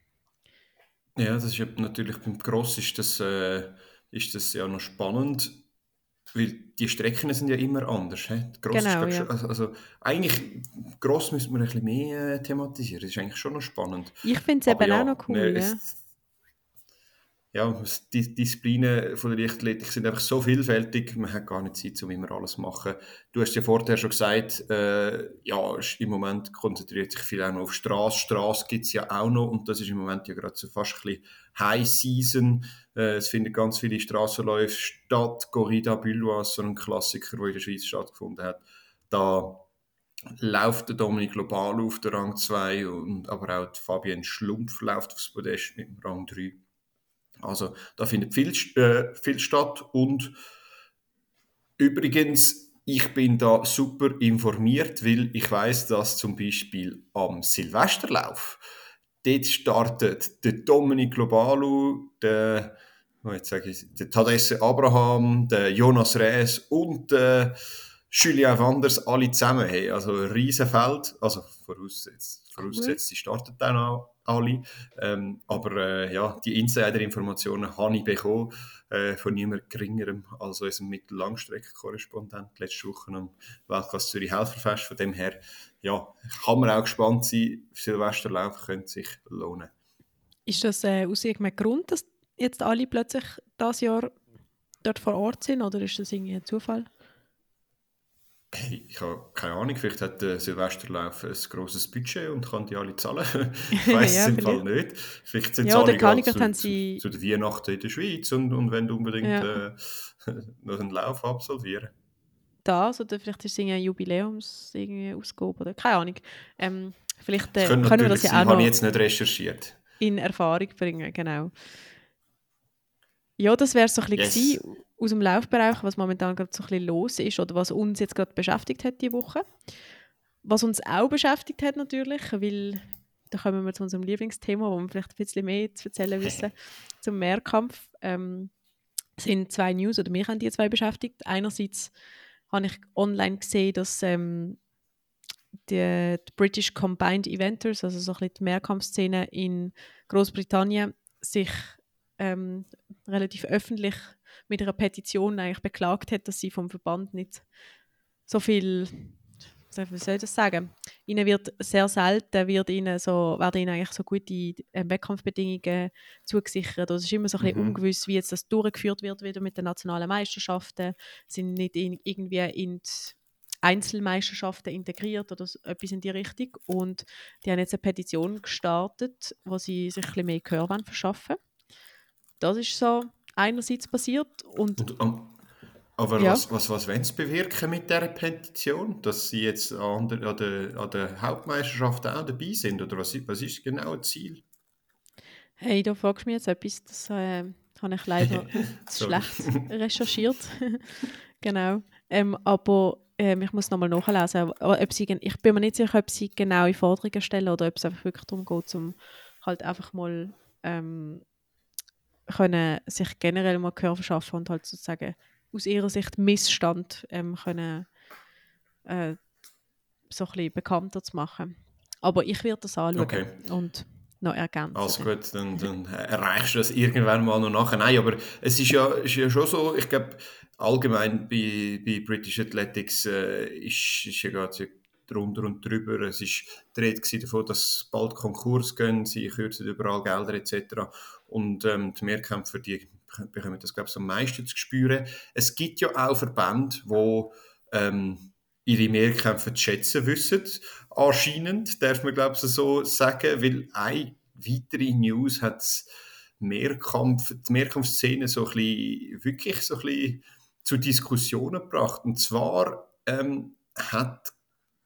[SPEAKER 1] ja, das ist ja natürlich beim Cross ist das, äh, ist das ja noch spannend, weil die Strecken sind ja immer anders. He? Ist,
[SPEAKER 2] Genau,
[SPEAKER 1] glaub,
[SPEAKER 2] ja.
[SPEAKER 1] also, also eigentlich Cross müssen wir ein bisschen mehr äh, thematisieren. Das ist eigentlich schon noch spannend.
[SPEAKER 2] Ich finde es eben
[SPEAKER 1] ja,
[SPEAKER 2] auch noch cool.
[SPEAKER 1] ne,
[SPEAKER 2] Ja.
[SPEAKER 1] es- ja, die Disziplinen von der Leichtathletik sind einfach so vielfältig, man hat gar nicht Zeit, um immer alles zu machen. Du hast ja vorher schon gesagt, äh, ja, im Moment konzentriert sich viel auch noch auf Straße. Straße gibt es ja auch noch und das ist im Moment ja gerade so fast ein bisschen High Season. Äh, es finden ganz viele Strassenläufe statt. Corrida Bullois, so ein Klassiker, der in der Schweiz stattgefunden hat. Da läuft der Dominik Global auf der Rang 2 und aber auch Fabienne Schlumpf läuft aufs Podest mit dem Rang 3. Also da findet viel, äh, viel statt und übrigens, ich bin da super informiert, weil ich weiß, dass zum Beispiel am Silvesterlauf dort startet der Dominik Globalu, der, oh, jetzt sage ich, der Tadesse Abraham, der Jonas Rees und der Julien Wanders alle zusammen. Hey, also ein riesen Feld, also vorausgesetzt, vorausgesetzt sie starten dann auch alle. Ähm, aber äh, ja, die Insider-Informationen habe ich bekommen äh, von niemand geringerem als unserem Mittellangstreckenkorrespondent letzte Woche am Weltklasse Zürich Helferfest. Von dem her, ja, kann man auch gespannt sein. Silvesterlauf könnte sich lohnen.
[SPEAKER 2] Ist das äh, aus irgendeinem Grund, dass jetzt alle plötzlich das Jahr dort vor Ort sind oder ist das irgendwie ein Zufall?
[SPEAKER 1] Hey, ich habe keine Ahnung, vielleicht hat der Silvesterlauf ein grosses Budget und kann die alle zahlen. ich weiß
[SPEAKER 2] Ja,
[SPEAKER 1] es im. Fall nicht. Vielleicht sind
[SPEAKER 2] Ja,
[SPEAKER 1] alle
[SPEAKER 2] keine
[SPEAKER 1] gerade
[SPEAKER 2] Ahnung, haben
[SPEAKER 1] zu,
[SPEAKER 2] sie-
[SPEAKER 1] zu, zu der Weihnachten in der Schweiz und, und wenn du unbedingt
[SPEAKER 2] Ja.
[SPEAKER 1] äh, noch einen Lauf absolvieren.
[SPEAKER 2] Das oder vielleicht ist es ein Jubiläums irgendwie Ausgabe oder keine Ahnung. Ähm, vielleicht äh, können wir das ja
[SPEAKER 1] sein,
[SPEAKER 2] auch
[SPEAKER 1] habe
[SPEAKER 2] noch
[SPEAKER 1] ich jetzt nicht recherchiert.
[SPEAKER 2] in Erfahrung bringen, genau. Ja, das wäre so ein bisschen
[SPEAKER 1] Yes.
[SPEAKER 2] aus dem Laufbereich, was momentan gerade so ein bisschen los ist oder was uns jetzt gerade beschäftigt hat die Woche. Was uns auch beschäftigt hat natürlich, weil da kommen wir zu unserem Lieblingsthema, wo wir vielleicht ein bisschen mehr zu erzählen wissen, zum Mehrkampf. Ähm, sind zwei News, oder mich haben die zwei beschäftigt. Einerseits habe ich online gesehen, dass ähm, die, die British Combined Eventers, also so ein bisschen die Mehrkampfszene in Großbritannien, sich ähm, relativ öffentlich mit einer Petition eigentlich beklagt hat, dass sie vom Verband nicht so viel, wie soll ich das sagen, ihnen wird sehr selten wird ihnen so, werden ihnen eigentlich so gute äh, Wettkampfbedingungen zugesichert. Also es ist immer so ein bisschen
[SPEAKER 1] Mhm.
[SPEAKER 2] ungewiss, wie jetzt das durchgeführt wird wieder mit den nationalen Meisterschaften, sind nicht in, irgendwie in Einzelmeisterschaften integriert oder so, etwas in die Richtung. Und die haben jetzt eine Petition gestartet, wo sie sich ein bisschen mehr Gehör wollen verschaffen Das ist so einerseits passiert und
[SPEAKER 1] Und, ähm, aber
[SPEAKER 2] Ja.
[SPEAKER 1] was, was, was wollen sie bewirken mit dieser Petition? Dass sie jetzt an der, an der, an der Hauptmeisterschaft auch dabei sind? Oder was, ist- was ist genau das Ziel?
[SPEAKER 2] hey, da fragst du mich jetzt etwas, das äh, habe ich leider schlecht recherchiert. genau. Ähm, aber ähm, ich muss nochmal nachlesen. Ob sie, ich bin mir nicht sicher, ob sie genaue Forderungen stellen oder ob es einfach wirklich darum geht, um halt einfach mal ähm, können sich generell mal Gehör verschaffen und halt sozusagen aus ihrer Sicht Missstand ähm, können äh, so ein bisschen bekannter zu machen. Aber ich werde das anschauen
[SPEAKER 1] Okay.
[SPEAKER 2] und noch ergänzen.
[SPEAKER 1] Also gut, dann, dann erreichst du das irgendwann mal noch nachher. Nein, aber es ist ja, ist ja schon so, ich glaube, allgemein bei, bei British Athletics äh, ist, ist ja gerade drunter und drüber. Es ist die Rede davon, dass bald Konkurs gehen, sie kürzen überall Gelder etc. Und ähm, die Mehrkämpfer, die bekommen das, glaube ich, am meisten zu spüren. Es gibt ja auch Verbände, die ähm, ihre Mehrkämpfe zu schätzen wissen. Anscheinend, darf man, glaube ich, so sagen, weil eine weitere News hat Mehrkampf, die Mehrkampfszene so ein bisschen, wirklich so ein bisschen zu Diskussionen gebracht. Und zwar ähm, hat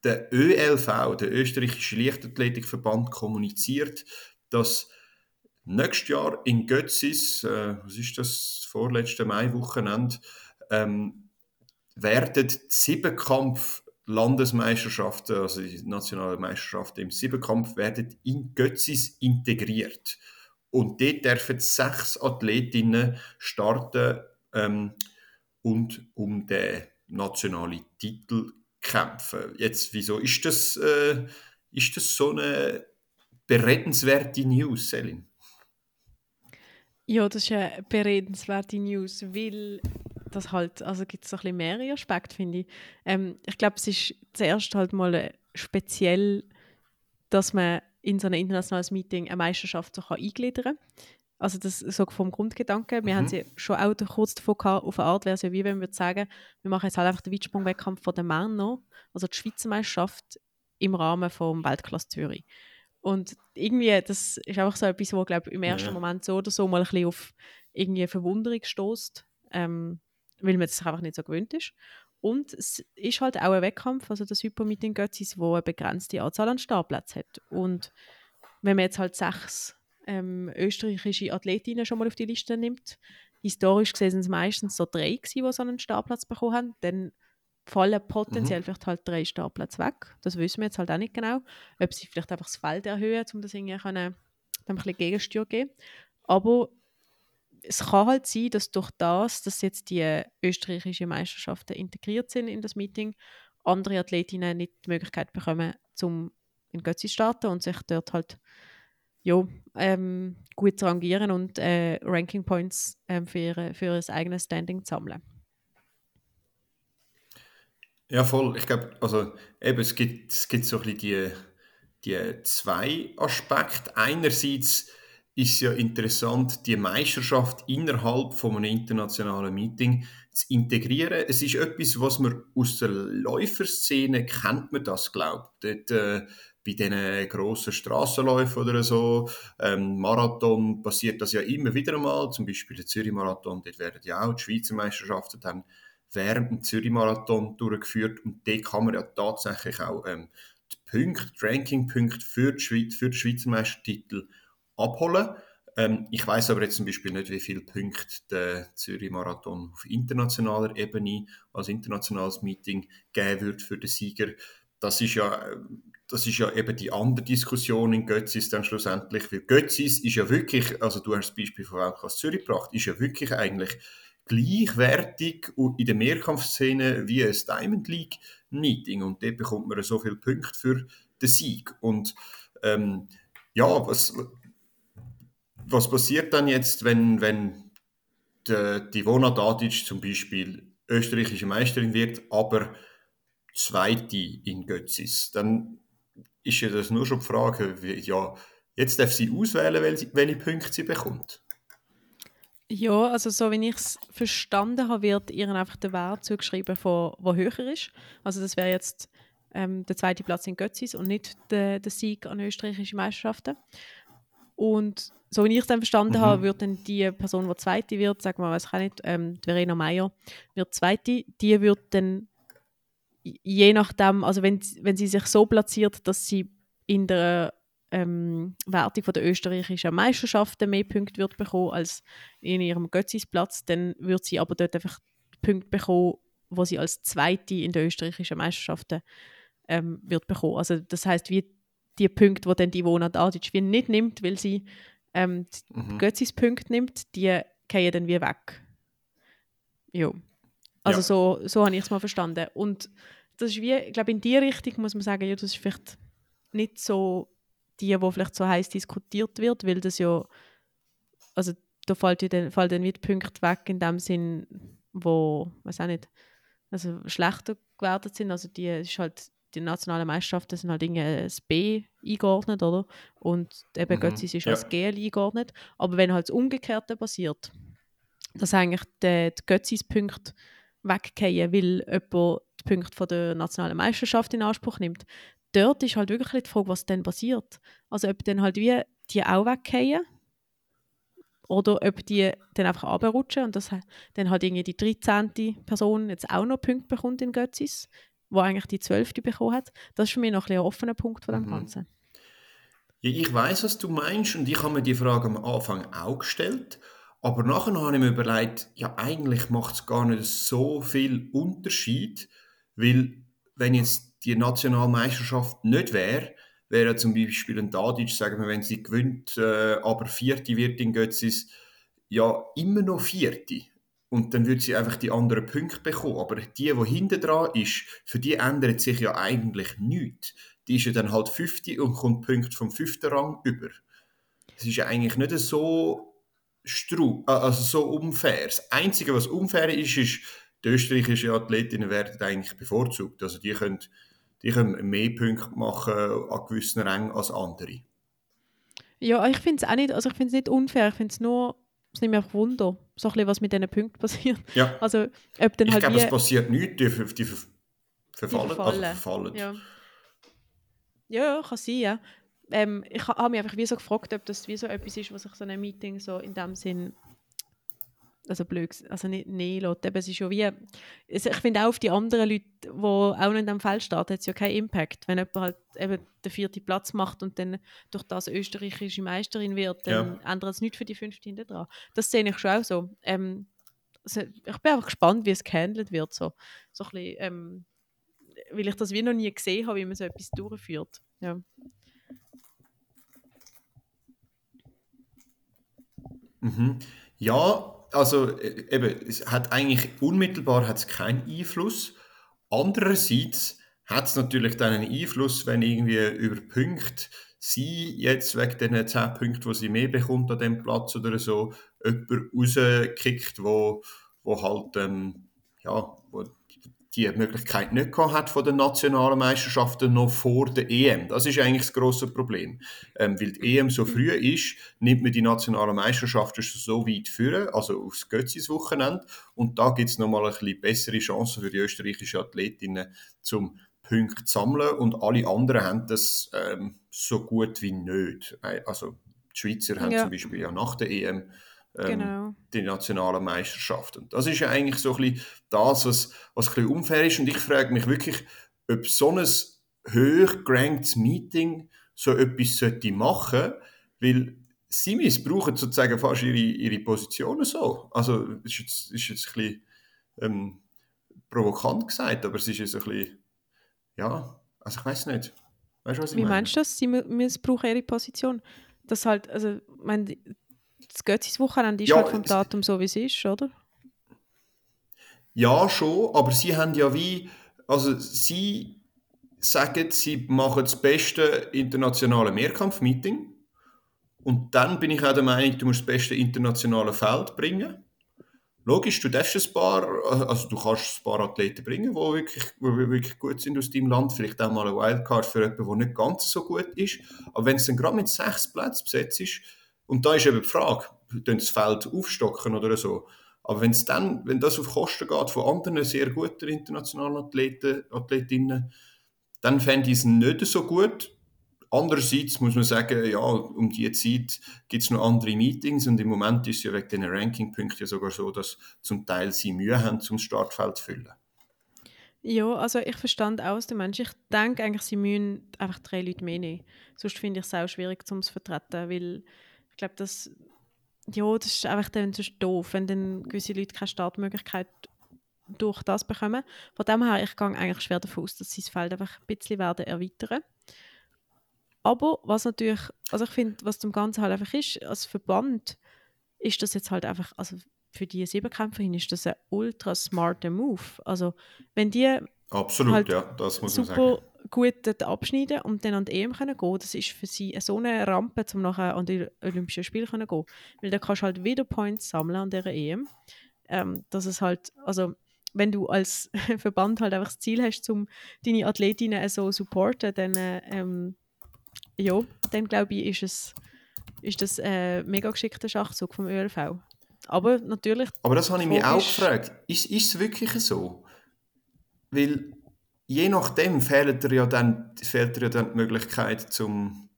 [SPEAKER 1] der ÖLV, der österreichische Leichtathletikverband, kommuniziert, dass nächstes Jahr in Götzis, äh, was ist das, vorletzte Maiwochenende, ähm, werden die Siebenkampf Landesmeisterschaften, also die nationale Meisterschaften im Siebenkampf, werden in Götzis integriert. Und dort dürfen sechs Athletinnen starten ähm, und um den nationalen Titel kämpfen. Jetzt, wieso ist das, äh, ist das so eine beredenswerte News, Selin?
[SPEAKER 2] Ja, das ist eine beredenswerte News, weil das halt, also gibt es ein bisschen mehrere Aspekte, finde ich. Ähm, ich glaube, es ist zuerst halt mal speziell, dass man in so ein internationales Meeting eine Meisterschaft so eingliedern kann. Also das so vom Grundgedanken. Wir mhm. haben sie schon auch kurz davon gehabt, auf eine Art wäre es ja wie wenn wir sagen, wir machen jetzt halt einfach den Weitsprung-Wettkampf von den Männern, also die Schweizer Meisterschaft im Rahmen vom Weltklasse Zürich. Und irgendwie, das ist einfach so etwas, wo, glaube im ersten ja. Moment so oder so mal ein bisschen auf irgendwie Verwunderung stößt, ähm, weil man das einfach nicht so gewöhnt ist. Und es ist halt auch ein Wettkampf, also das Hypermeeting Götzis, wo eine begrenzte Anzahl an Startplätzen hat. Und wenn man jetzt halt sechs ähm, österreichische Athletinnen schon mal auf die Liste nimmt, historisch gesehen sind es meistens so drei gewesen, die so einen Startplatz bekommen haben, dann fallen potenziell mhm. vielleicht halt drei Startplätze weg. Das wissen wir jetzt halt auch nicht genau. Ob sie vielleicht einfach das Feld erhöhen, um das irgendwie können, ein bisschen Gegensteuer geben. Aber es kann halt sein, dass durch das, dass jetzt die österreichischen Meisterschaften integriert sind in das Meeting, andere Athletinnen nicht die Möglichkeit bekommen, zum in Götzi zu starten und sich dort halt ja, ähm, gut zu rangieren und äh, Ranking Points ähm, für, ihre, für ihr eigenes Standing zu sammeln.
[SPEAKER 1] Ja, voll. Ich glaube, also eben, es gibt, es gibt so ein bisschen die, die zwei Aspekte. Einerseits ist es ja interessant, die Meisterschaft innerhalb von einem internationalen Meeting zu integrieren. Es ist etwas, was man aus der Läuferszene kennt, man das glaubt. Dort, äh, bei diesen grossen Strassenläufen oder so, ähm, Marathon passiert das ja immer wieder einmal, zum Beispiel der Zürich-Marathon, dort werden ja auch die Schweizer Meisterschaften dann während dem Zürich-Marathon durchgeführt und dort kann man ja tatsächlich auch ähm, die Punkte, die Ranking-Punkte für, die für den Schweizer Meistertitel abholen. Ähm, ich weiß aber jetzt zum Beispiel nicht, wie viele Punkte der Zürich-Marathon auf internationaler Ebene als internationales Meeting geben wird für den Sieger. Das ist ja das ist ja eben die andere Diskussion in Götzis dann schlussendlich, weil Götzis ist ja wirklich, also du hast das Beispiel von Weltklasse Zürich gebracht, ist ja wirklich eigentlich gleichwertig in der Mehrkampfszene wie ein Diamond League Meeting. Und dort bekommt man so viele Punkte für den Sieg. Und ähm, ja, was, was passiert dann jetzt, wenn, wenn die, die Vona Dadic zum Beispiel österreichische Meisterin wird, aber Zweite in Götzis, dann ist ja das nur schon die Frage, wie, ja, jetzt darf sie auswählen, welche, welche Punkte sie bekommt.
[SPEAKER 2] Ja, also so wie ich es verstanden habe, wird ihr einfach der Wert zugeschrieben, von, der höher ist. Also das wäre jetzt ähm, der zweite Platz in Götzis und nicht der, der Sieg an österreichischen Meisterschaften. Und so wie ich es dann verstanden mhm. habe, wird dann die Person, die Zweite wird, sagen wir, weiß ich nicht, ähm, Verena Meyer wird Zweite, die wird dann je nachdem, also wenn, wenn sie sich so platziert, dass sie in der ähm, Wertung von der österreichischen Meisterschaften mehr Punkte wird bekommen als in ihrem Götzisplatz, dann wird sie aber dort einfach Punkte bekommen, wo sie als Zweite in der österreichischen Meisterschaften ähm, wird bekommen. Also das heißt, wie die Punkte, die dann die Ivona Dadic wie nicht nimmt, weil sie ähm, mhm. Götzis Punkte nimmt, die gehen dann wie weg. Ja. Also ja. so, so habe ich es mal verstanden. Und das ist wie, ich glaube, in die Richtung muss man sagen, ja, das ist vielleicht nicht so die, wo vielleicht so heiß diskutiert wird, weil das ja, also da fällt ja dann, fällt dann wieder Punkte weg in dem Sinn, wo, weiß auch nicht, also schlechter gewertet sind. Also die ist halt die nationalen Meisterschaften sind halt irgendwie das B eingeordnet, oder? Und eben mhm. Götzis ist ja. als GL eingeordnet. Aber wenn halt das Umgekehrte passiert, dass eigentlich die, die Götzis-Punkte weggehen, weil jemand die Punkte von der nationalen Meisterschaft in Anspruch nimmt, dort ist halt wirklich die Frage, was dann passiert. Also ob dann halt wie die auch weggehen oder ob die dann einfach runterrutschen und das dann halt irgendwie die 13. Person jetzt auch noch Punkte bekommt in Götzis, wo eigentlich die 12. bekommen hat. Das ist für mich noch ein, ein offener Punkt von dem mhm. Ganzen.
[SPEAKER 1] Ja, ich weiß, was du meinst und ich habe mir die Frage am Anfang auch gestellt. Aber nachher habe ich mir überlegt, ja, eigentlich macht es gar nicht so viel Unterschied, weil wenn jetzt die Nationalmeisterschaft nicht wäre, wäre zum Beispiel ein Tadic, sagen wir, wenn sie gewinnt, äh, aber Vierte wird in Götzis, ja, immer noch Vierte. Und dann würde sie einfach die anderen Punkte bekommen. Aber die, die hinten dran ist, für die ändert sich ja eigentlich nichts. Die ist ja dann halt 50 und kommt Punkte vom fünften Rang über. Es ist ja eigentlich nicht so stru äh, also so unfair. Das Einzige, was unfair ist, ist, die österreichischen Athletinnen werden eigentlich bevorzugt. Also die können, die können mehr Punkte machen an gewissen Rängen als andere.
[SPEAKER 2] Ja, ich finde es auch nicht, also ich finde es nicht unfair, ich finde es nur, es nimmt mir einfach Wunder, so ein bisschen, was mit diesen Punkten passiert.
[SPEAKER 1] Ja.
[SPEAKER 2] Also, ob dann
[SPEAKER 1] ich
[SPEAKER 2] halt
[SPEAKER 1] glaube, es passiert nichts, die, die, die verfallen. Die verfallen. Also verfallen.
[SPEAKER 2] Ja. ja, kann sein, ja. Ähm, ich habe mich einfach wie so gefragt, ob das wie so etwas ist, was sich so ein Meeting so in dem Sinn also blöd, also nicht nein lässt. Eben, es ist ja wie, ich finde auch auf die anderen Leute, die auch in diesem Feld starten, hat es ja keinen Impact. Wenn jemand halt eben den vierten Platz macht und dann durch das österreichische Meisterin wird, dann ja. ändert es nichts für die fünfte hinten dran. Das sehe ich schon auch so. Ähm, also ich bin einfach gespannt, wie es gehandelt wird. So, so ein bisschen, ähm, weil ich das wie noch nie gesehen habe, wie man so etwas durchführt. Ja.
[SPEAKER 1] Mhm. Ja, also äh, eben, es hat eigentlich unmittelbar hat's keinen Einfluss. Andererseits hat es natürlich dann einen Einfluss, wenn irgendwie über Punkte sie jetzt wegen den 10 Punkten, die sie mehr bekommt an dem Platz oder so, jemand rauskickt, wo, wo halt ähm, ja, wo die Möglichkeit nicht gehabt hat von den nationalen Meisterschaften noch vor der EM. Das ist eigentlich das große Problem. Ähm, weil die EM so früh ist, nimmt man die nationalen Meisterschaften so weit führen, also aufs Götzis Wochenende. Und da gibt es nochmal ein bisschen bessere Chancen für die österreichischen Athletinnen zum Punkte zu sammeln. Und alle anderen haben das ähm, so gut wie nicht. Äh, also die Schweizer haben zum Beispiel ja nach der EM ähm, genau. die nationalen Meisterschaften. Das ist ja eigentlich so ein bisschen das, was, was ein bisschen unfair ist. Und ich frage mich wirklich, ob so ein hoch geranktes Meeting so etwas sollte machen weil sie missbrauchen sozusagen fast ihre, ihre Positionen so. Also, das ist jetzt, ist jetzt ein bisschen ähm, provokant gesagt, aber es ist jetzt ein bisschen, ja, also ich weiß nicht.
[SPEAKER 2] Weißt du, was ich Wie meine? meinst du das? Sie missbrauchen ihre Position? Das halt, also, ich meine, das Götzis Wochenende ist ja, halt vom Datum so, wie es ist, oder?
[SPEAKER 1] Ja, schon, aber sie haben ja wie, also sie sagen, sie machen das beste internationale Mehrkampfmeeting und dann bin ich auch der Meinung, du musst das beste internationale Feld bringen. Logisch, du darfst ein paar, also du kannst ein paar Athleten bringen, die wirklich, die wirklich gut sind aus deinem Land, vielleicht auch mal eine Wildcard für jemanden, der nicht ganz so gut ist. Aber wenn es dann gerade mit sechs Plätzen besetzt ist, und da ist eben die Frage, das Feld aufstocken oder so. Aber wenn es dann, wenn das auf Kosten geht von anderen sehr guten internationalen Athleten, Athletinnen, dann fände ich es nicht so gut. Andererseits muss man sagen, ja, um die Zeit gibt es noch andere Meetings und im Moment ist es ja wegen diesen Rankingpunkten sogar so, dass zum Teil sie Mühe haben, zum Startfeld zu füllen.
[SPEAKER 2] Ja, also ich verstand aus dem Menschen. Ich denke eigentlich, sie müssen einfach drei Leute mehr nehmen. Sonst finde ich es auch schwierig, um es zu vertreten, weil glaube, das, ja, das ist einfach dann so doof, wenn dann gewisse Leute keine Startmöglichkeit durch das bekommen. Von dem her, ich gehe eigentlich schwer davon aus, dass sie das Feld einfach ein bisschen werden erweitern. Aber was natürlich, also ich finde, was zum Ganzen halt einfach ist, als Verband ist das jetzt halt einfach, also für die Siebenkämpferin ist das ein ultra smarter Move. Also wenn die
[SPEAKER 1] Absolut, halt ja, das muss sagen
[SPEAKER 2] gut abschneiden und dann an die EM können gehen. Das ist für sie so eine Rampe, um nachher an die Olympischen Spiele zu gehen. Weil da kannst du halt wieder Points sammeln an dieser EM. Ähm, dass es halt, also wenn du als Verband halt einfach das Ziel hast, um deine Athletinnen so zu supporten, dann, ähm, ja, dann glaube ich, ist, es, ist das ein mega geschickter Schachzug vom ÖLV. Aber natürlich.
[SPEAKER 1] Aber das habe ich mich auch gefragt. Ist, ist es wirklich so? Weil je nachdem fehlt dir ja dann, fehlt dir ja dann die Möglichkeit, zum,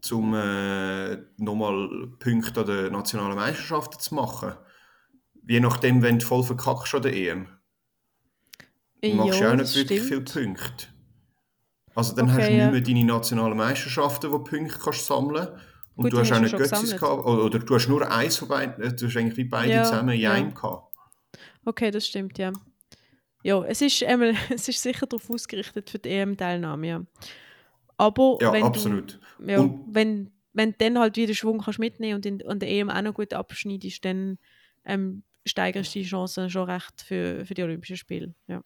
[SPEAKER 1] zum äh, nochmal Punkte an der nationalen Meisterschaften zu machen. Je nachdem, wenn du voll verkackst an der EM. Du machst ja auch nicht wirklich viele Punkte. Also dann okay, hast du nicht mehr deine nationalen Meisterschaften, wo du Punkte kannst sammeln kannst. Und Gut, du hast auch nicht Götzis gehabt, oder du hast nur eins von beiden, du hast eigentlich wie beide ja, zusammen in ja. einem gehabt.
[SPEAKER 2] Okay, das stimmt, ja. Ja, es ist, ähm, es ist sicher darauf ausgerichtet für die EM-Teilnahme, ja. Aber
[SPEAKER 1] ja,
[SPEAKER 2] wenn
[SPEAKER 1] absolut.
[SPEAKER 2] Du, ja, wenn, wenn du dann halt wieder Schwung kannst mitnehmen und in, an der EM auch noch gut abschneidest, dann ähm, steigerst du die Chancen schon recht für, für die Olympischen Spiele, ja.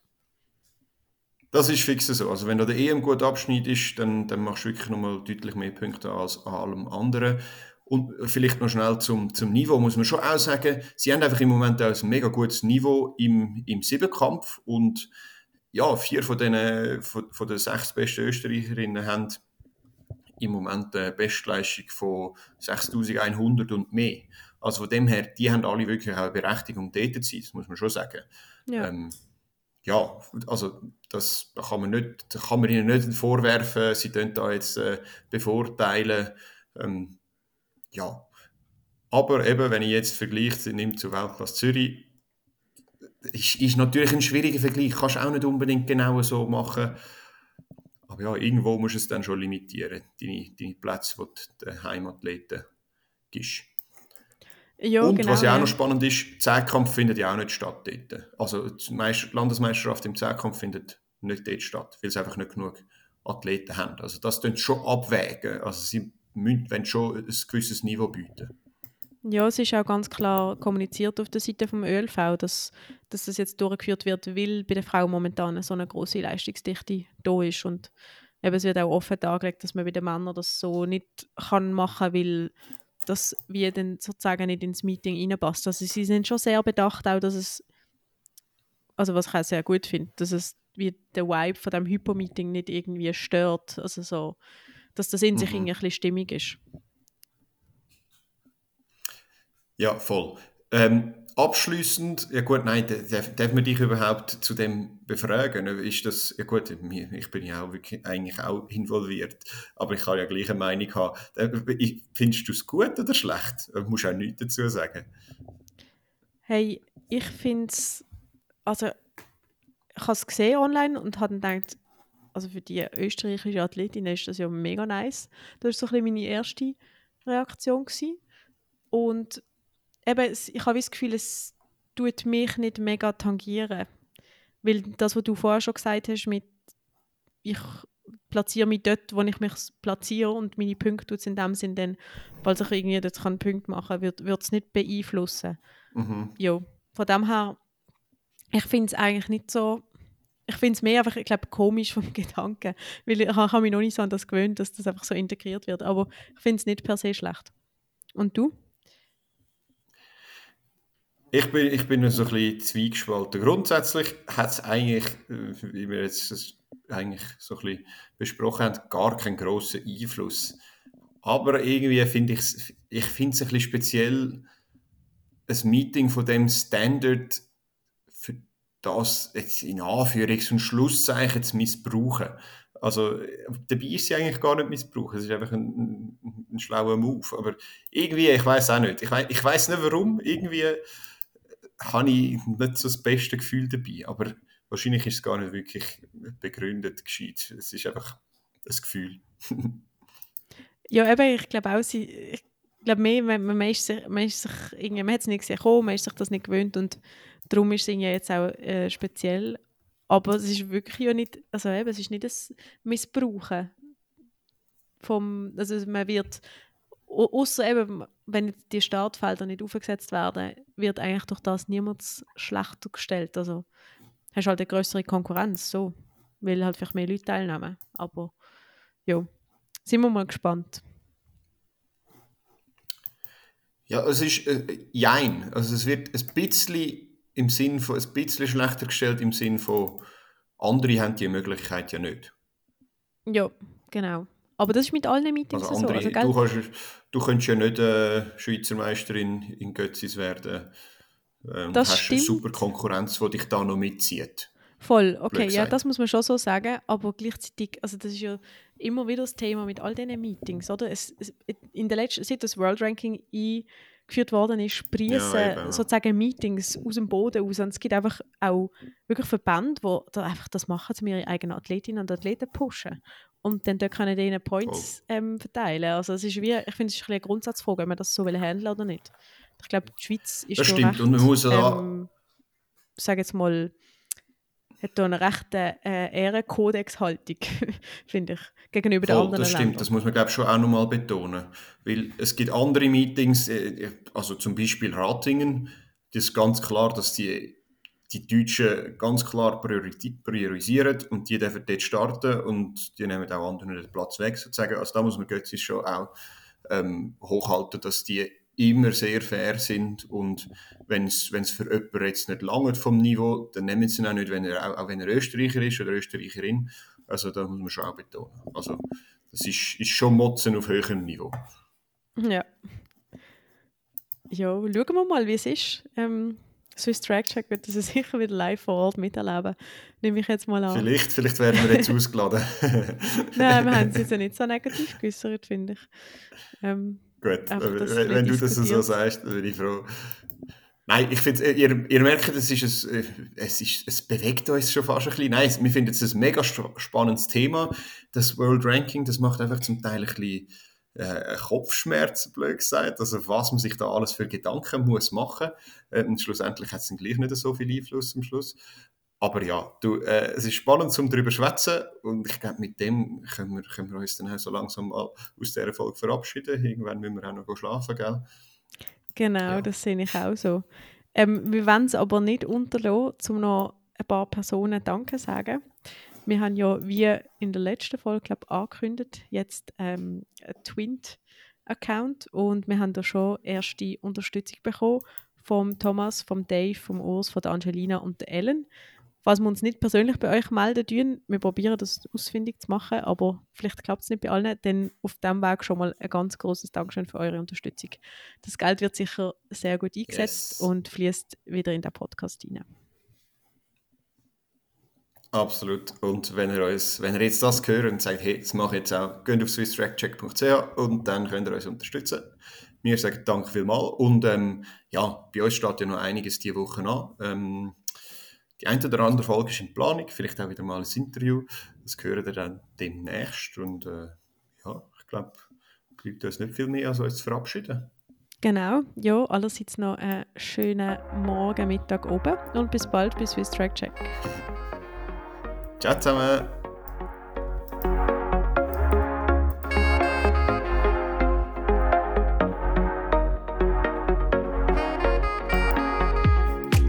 [SPEAKER 1] Das ist fix so. Also wenn du der EM gut abschneidest, dann, dann machst du wirklich nochmal deutlich mehr Punkte als an allem anderen. Und vielleicht noch schnell zum, zum Niveau, muss man schon auch sagen, sie haben einfach im Moment auch ein mega gutes Niveau im, im Siebenkampf und ja, vier von den, von, von den sechs besten Österreicherinnen haben im Moment eine Bestleistung von 6100 und mehr. Also von dem her, die haben alle wirklich auch eine Berechtigung, dort zu sein, das muss man schon sagen. Ja. Ähm, ja, also das da kann man nicht, kann man ihnen nicht vorwerfen, sie da jetzt äh, bevorteilen. Ähm, ja, aber eben, wenn ich jetzt vergleiche, nimmt zu Weltklasse Zürich, ist, ist natürlich ein schwieriger Vergleich. Kannst du auch nicht unbedingt genau so machen. Aber ja, irgendwo musst du es dann schon limitieren, deine, deine Plätze, die du den Heimathleten gibst. Ja, und genau, was ja auch noch spannend ist, Zehnkampf findet ja auch nicht statt dort. Also die Landesmeisterschaft im Zehnkampf findet nicht dort statt, weil sie einfach nicht genug Athleten haben. Also das tun schon abwägen. Also sie müssen schon ein gewisses Niveau bieten.
[SPEAKER 2] Ja, es ist auch ganz klar kommuniziert auf der Seite vom ÖLV, dass, dass das jetzt durchgeführt wird, weil bei der Frau momentan so eine große Leistungsdichte da ist und eben, es wird auch offen dargelegt, dass man bei den Männern das so nicht kann machen, weil das wie dann sozusagen nicht ins Meeting reinpasst. Also sie sind schon sehr bedacht, auch dass es, also was ich auch sehr gut finde, dass es wie der Vibe von dem Hypo-Meeting nicht irgendwie stört, also so, dass das in mhm. sich irgendwie ein bisschen stimmig ist.
[SPEAKER 1] Ja, voll. Ähm, abschließend, ja gut, nein, darf, darf man dich überhaupt zu dem befragen? Ist das, ja gut, ich bin ja auch wirklich eigentlich auch involviert, aber ich kann ja gleich eine Meinung haben. Äh, findest du es gut oder schlecht? Du musst auch nichts dazu sagen.
[SPEAKER 2] Hey, ich finde es, also ich habe es gesehen online und habe dann gedacht, also für die österreichische Athletin ist das ja mega nice. Das war so ein bisschen meine erste Reaktion. Gewesen. Und eben, ich habe das Gefühl, es tut mich nicht mega tangieren. Weil das, was du vorher schon gesagt hast, mit ich platziere mich dort, wo ich mich platziere und meine Punkte tut in dem Sinn dann, falls ich irgendwie dort kann Punkte machen kann, wird es nicht beeinflussen. Mhm. Ja, von dem her, ich finde es eigentlich nicht so, ich finde es mehr einfach, ich glaube, komisch vom Gedanken, weil ich, ich habe mich noch nicht so an das gewöhnt, dass das einfach so integriert wird, aber ich finde es nicht per se schlecht. Und du?
[SPEAKER 1] Ich bin, ich bin so ein bisschen zweigespalten. Grundsätzlich hat es eigentlich, äh, wie wir jetzt eigentlich so ein bisschen besprochen haben, gar keinen grossen Einfluss. Aber irgendwie finde ich ich es ein bisschen speziell, ein Meeting von dem Standard für das jetzt in Anführungs- und Schlusszeichen zu missbrauchen. Also dabei ist sie eigentlich gar nicht missbrauchen, es ist einfach ein, ein, ein schlauer Move. Aber irgendwie, ich weiß auch nicht. Ich weiß ich weiss nicht warum, irgendwie habe ich nicht so das beste Gefühl dabei. Aber wahrscheinlich ist es gar nicht wirklich begründet gescheit. Es ist einfach ein Gefühl.
[SPEAKER 2] ja, eben, ich glaube auch, sie, ich glaube mehr, man, man, ist sich, man, ist sich irgendwie, man hat es nicht gesehen, man ist sich das nicht gewöhnt und darum ist es jetzt auch äh, speziell. Aber es ist wirklich ja nicht, also eben, es ist nicht das Missbrauchen vom, also man wird Außer eben, wenn die Startfelder nicht aufgesetzt werden, wird eigentlich durch das niemand schlechter gestellt. Also hast halt eine größere Konkurrenz, so, weil halt vielleicht mehr Leute teilnehmen. Aber ja, sind wir mal gespannt.
[SPEAKER 1] Ja, es ist äh, jein. Also es wird ein bisschen, im Sinn von, ein bisschen schlechter gestellt im Sinn von, andere haben die Möglichkeit ja nicht.
[SPEAKER 2] Ja, genau. Aber das ist mit allen Meetings
[SPEAKER 1] also andere,
[SPEAKER 2] so.
[SPEAKER 1] Also, du, kannst, du könntest ja nicht äh, Schweizer Meisterin in Götzis werden. Ähm,
[SPEAKER 2] das
[SPEAKER 1] hast
[SPEAKER 2] stimmt.
[SPEAKER 1] eine super Konkurrenz, die dich da noch mitzieht.
[SPEAKER 2] Voll, okay, ja, das muss man schon so sagen, aber gleichzeitig, also das ist ja immer wieder das Thema mit all diesen Meetings, oder? Es, es, in der letzten, seit das World Ranking eingeführt worden ist, sprießen ja, sozusagen Meetings aus dem Boden aus und es gibt einfach auch wirklich Verbände, die da einfach das machen, um ihre eigenen Athletinnen und Athleten pushen und dann dort können die ihnen Points ähm, verteilen. Also es ist wie, ich finde, es ist ein eine Grundsatzfrage, ob man das so will handeln oder nicht. Ich glaube, die Schweiz ist
[SPEAKER 1] das stimmt. Recht, und man muss ja ähm,
[SPEAKER 2] sage jetzt mal, hat da eine rechte äh, Ehrenkodex-Haltung, finde ich, gegenüber Voll, den anderen
[SPEAKER 1] Das stimmt,
[SPEAKER 2] Ländern.
[SPEAKER 1] das muss man glaube ich schon auch nochmal betonen. Weil es gibt andere Meetings, äh, also zum Beispiel Ratingen, das ist ganz klar, dass die, die Deutschen ganz klar priorisieren und die dürfen dort starten und die nehmen auch anderen den Platz weg sozusagen. Also da muss man Götzis schon auch ähm, hochhalten, dass die immer sehr fair sind und wenn es für jemanden jetzt nicht lange vom Niveau, dann nehmen sie ihn auch nicht, wenn er, auch, auch wenn er Österreicher ist oder Österreicherin. Also da muss man schon auch betonen. Also das ist, ist schon Motzen auf höherem Niveau.
[SPEAKER 2] Ja. Ja, schauen wir mal, wie es ist. Ähm, Swiss Track Check wird das sicher wieder live vor Ort miterleben. Nehme ich jetzt mal an.
[SPEAKER 1] Vielleicht, vielleicht werden wir jetzt ausgeladen.
[SPEAKER 2] Nein, wir haben es jetzt ja nicht so negativ geäußert, finde ich. Ähm,
[SPEAKER 1] Gut, wenn, wenn du das so sagst, dann bin ich froh. Nein, ich finde, ihr, ihr merkt, es, ist ein, äh, es, ist, es bewegt uns schon fast ein bisschen. Nein, wir finden es ein mega spannendes Thema. Das World Ranking, das macht einfach zum Teil ein bisschen äh, Kopfschmerzen, blöd gesagt. Also, was man sich da alles für Gedanken muss machen. Äh, und schlussendlich hat es dann gleich nicht so viel Einfluss am Schluss. Aber ja, du, äh, es ist spannend, um darüber zu schwätzen und ich glaube, mit dem können wir, können wir uns dann auch so langsam mal aus dieser Folge verabschieden. Irgendwann müssen wir auch noch schlafen, gell?
[SPEAKER 2] Genau, ja. das sehe ich auch so. Ähm, wir wollen es aber nicht unterlassen, um noch ein paar Personen Danke zu sagen. Wir haben ja, wie in der letzten Folge glaub, angekündigt, jetzt ähm, einen Twint-Account und wir haben da schon erste Unterstützung bekommen vom Thomas, vom Dave, vom Urs, von der Angelina und der Ellen falls wir uns nicht persönlich bei euch melden tun, wir probieren das ausfindig zu machen, aber vielleicht klappt es nicht bei allen, dann auf diesem Weg schon mal ein ganz großes Dankeschön für eure Unterstützung. Das Geld wird sicher sehr gut eingesetzt yes. und fließt wieder in den Podcast hinein.
[SPEAKER 1] Absolut. Und wenn ihr, uns, wenn ihr jetzt das hört und sagt, hey, das mache ich jetzt auch, geht auf swisstrackcheck.ch und dann könnt ihr uns unterstützen. Wir sagen danke vielmals. Und ähm, ja, bei uns steht ja noch einiges diese Woche an. Ähm, die eine oder andere Folge ist in Planung, vielleicht auch wieder mal ein Interview. Das hören wir dann demnächst. Und äh, ja, ich glaube, bleibt uns nicht viel mehr, als uns zu verabschieden.
[SPEAKER 2] Genau, ja, allerseits noch einen schönen Morgen, Mittag oben und bis bald bei Swiss Track Check.
[SPEAKER 1] Ciao zusammen!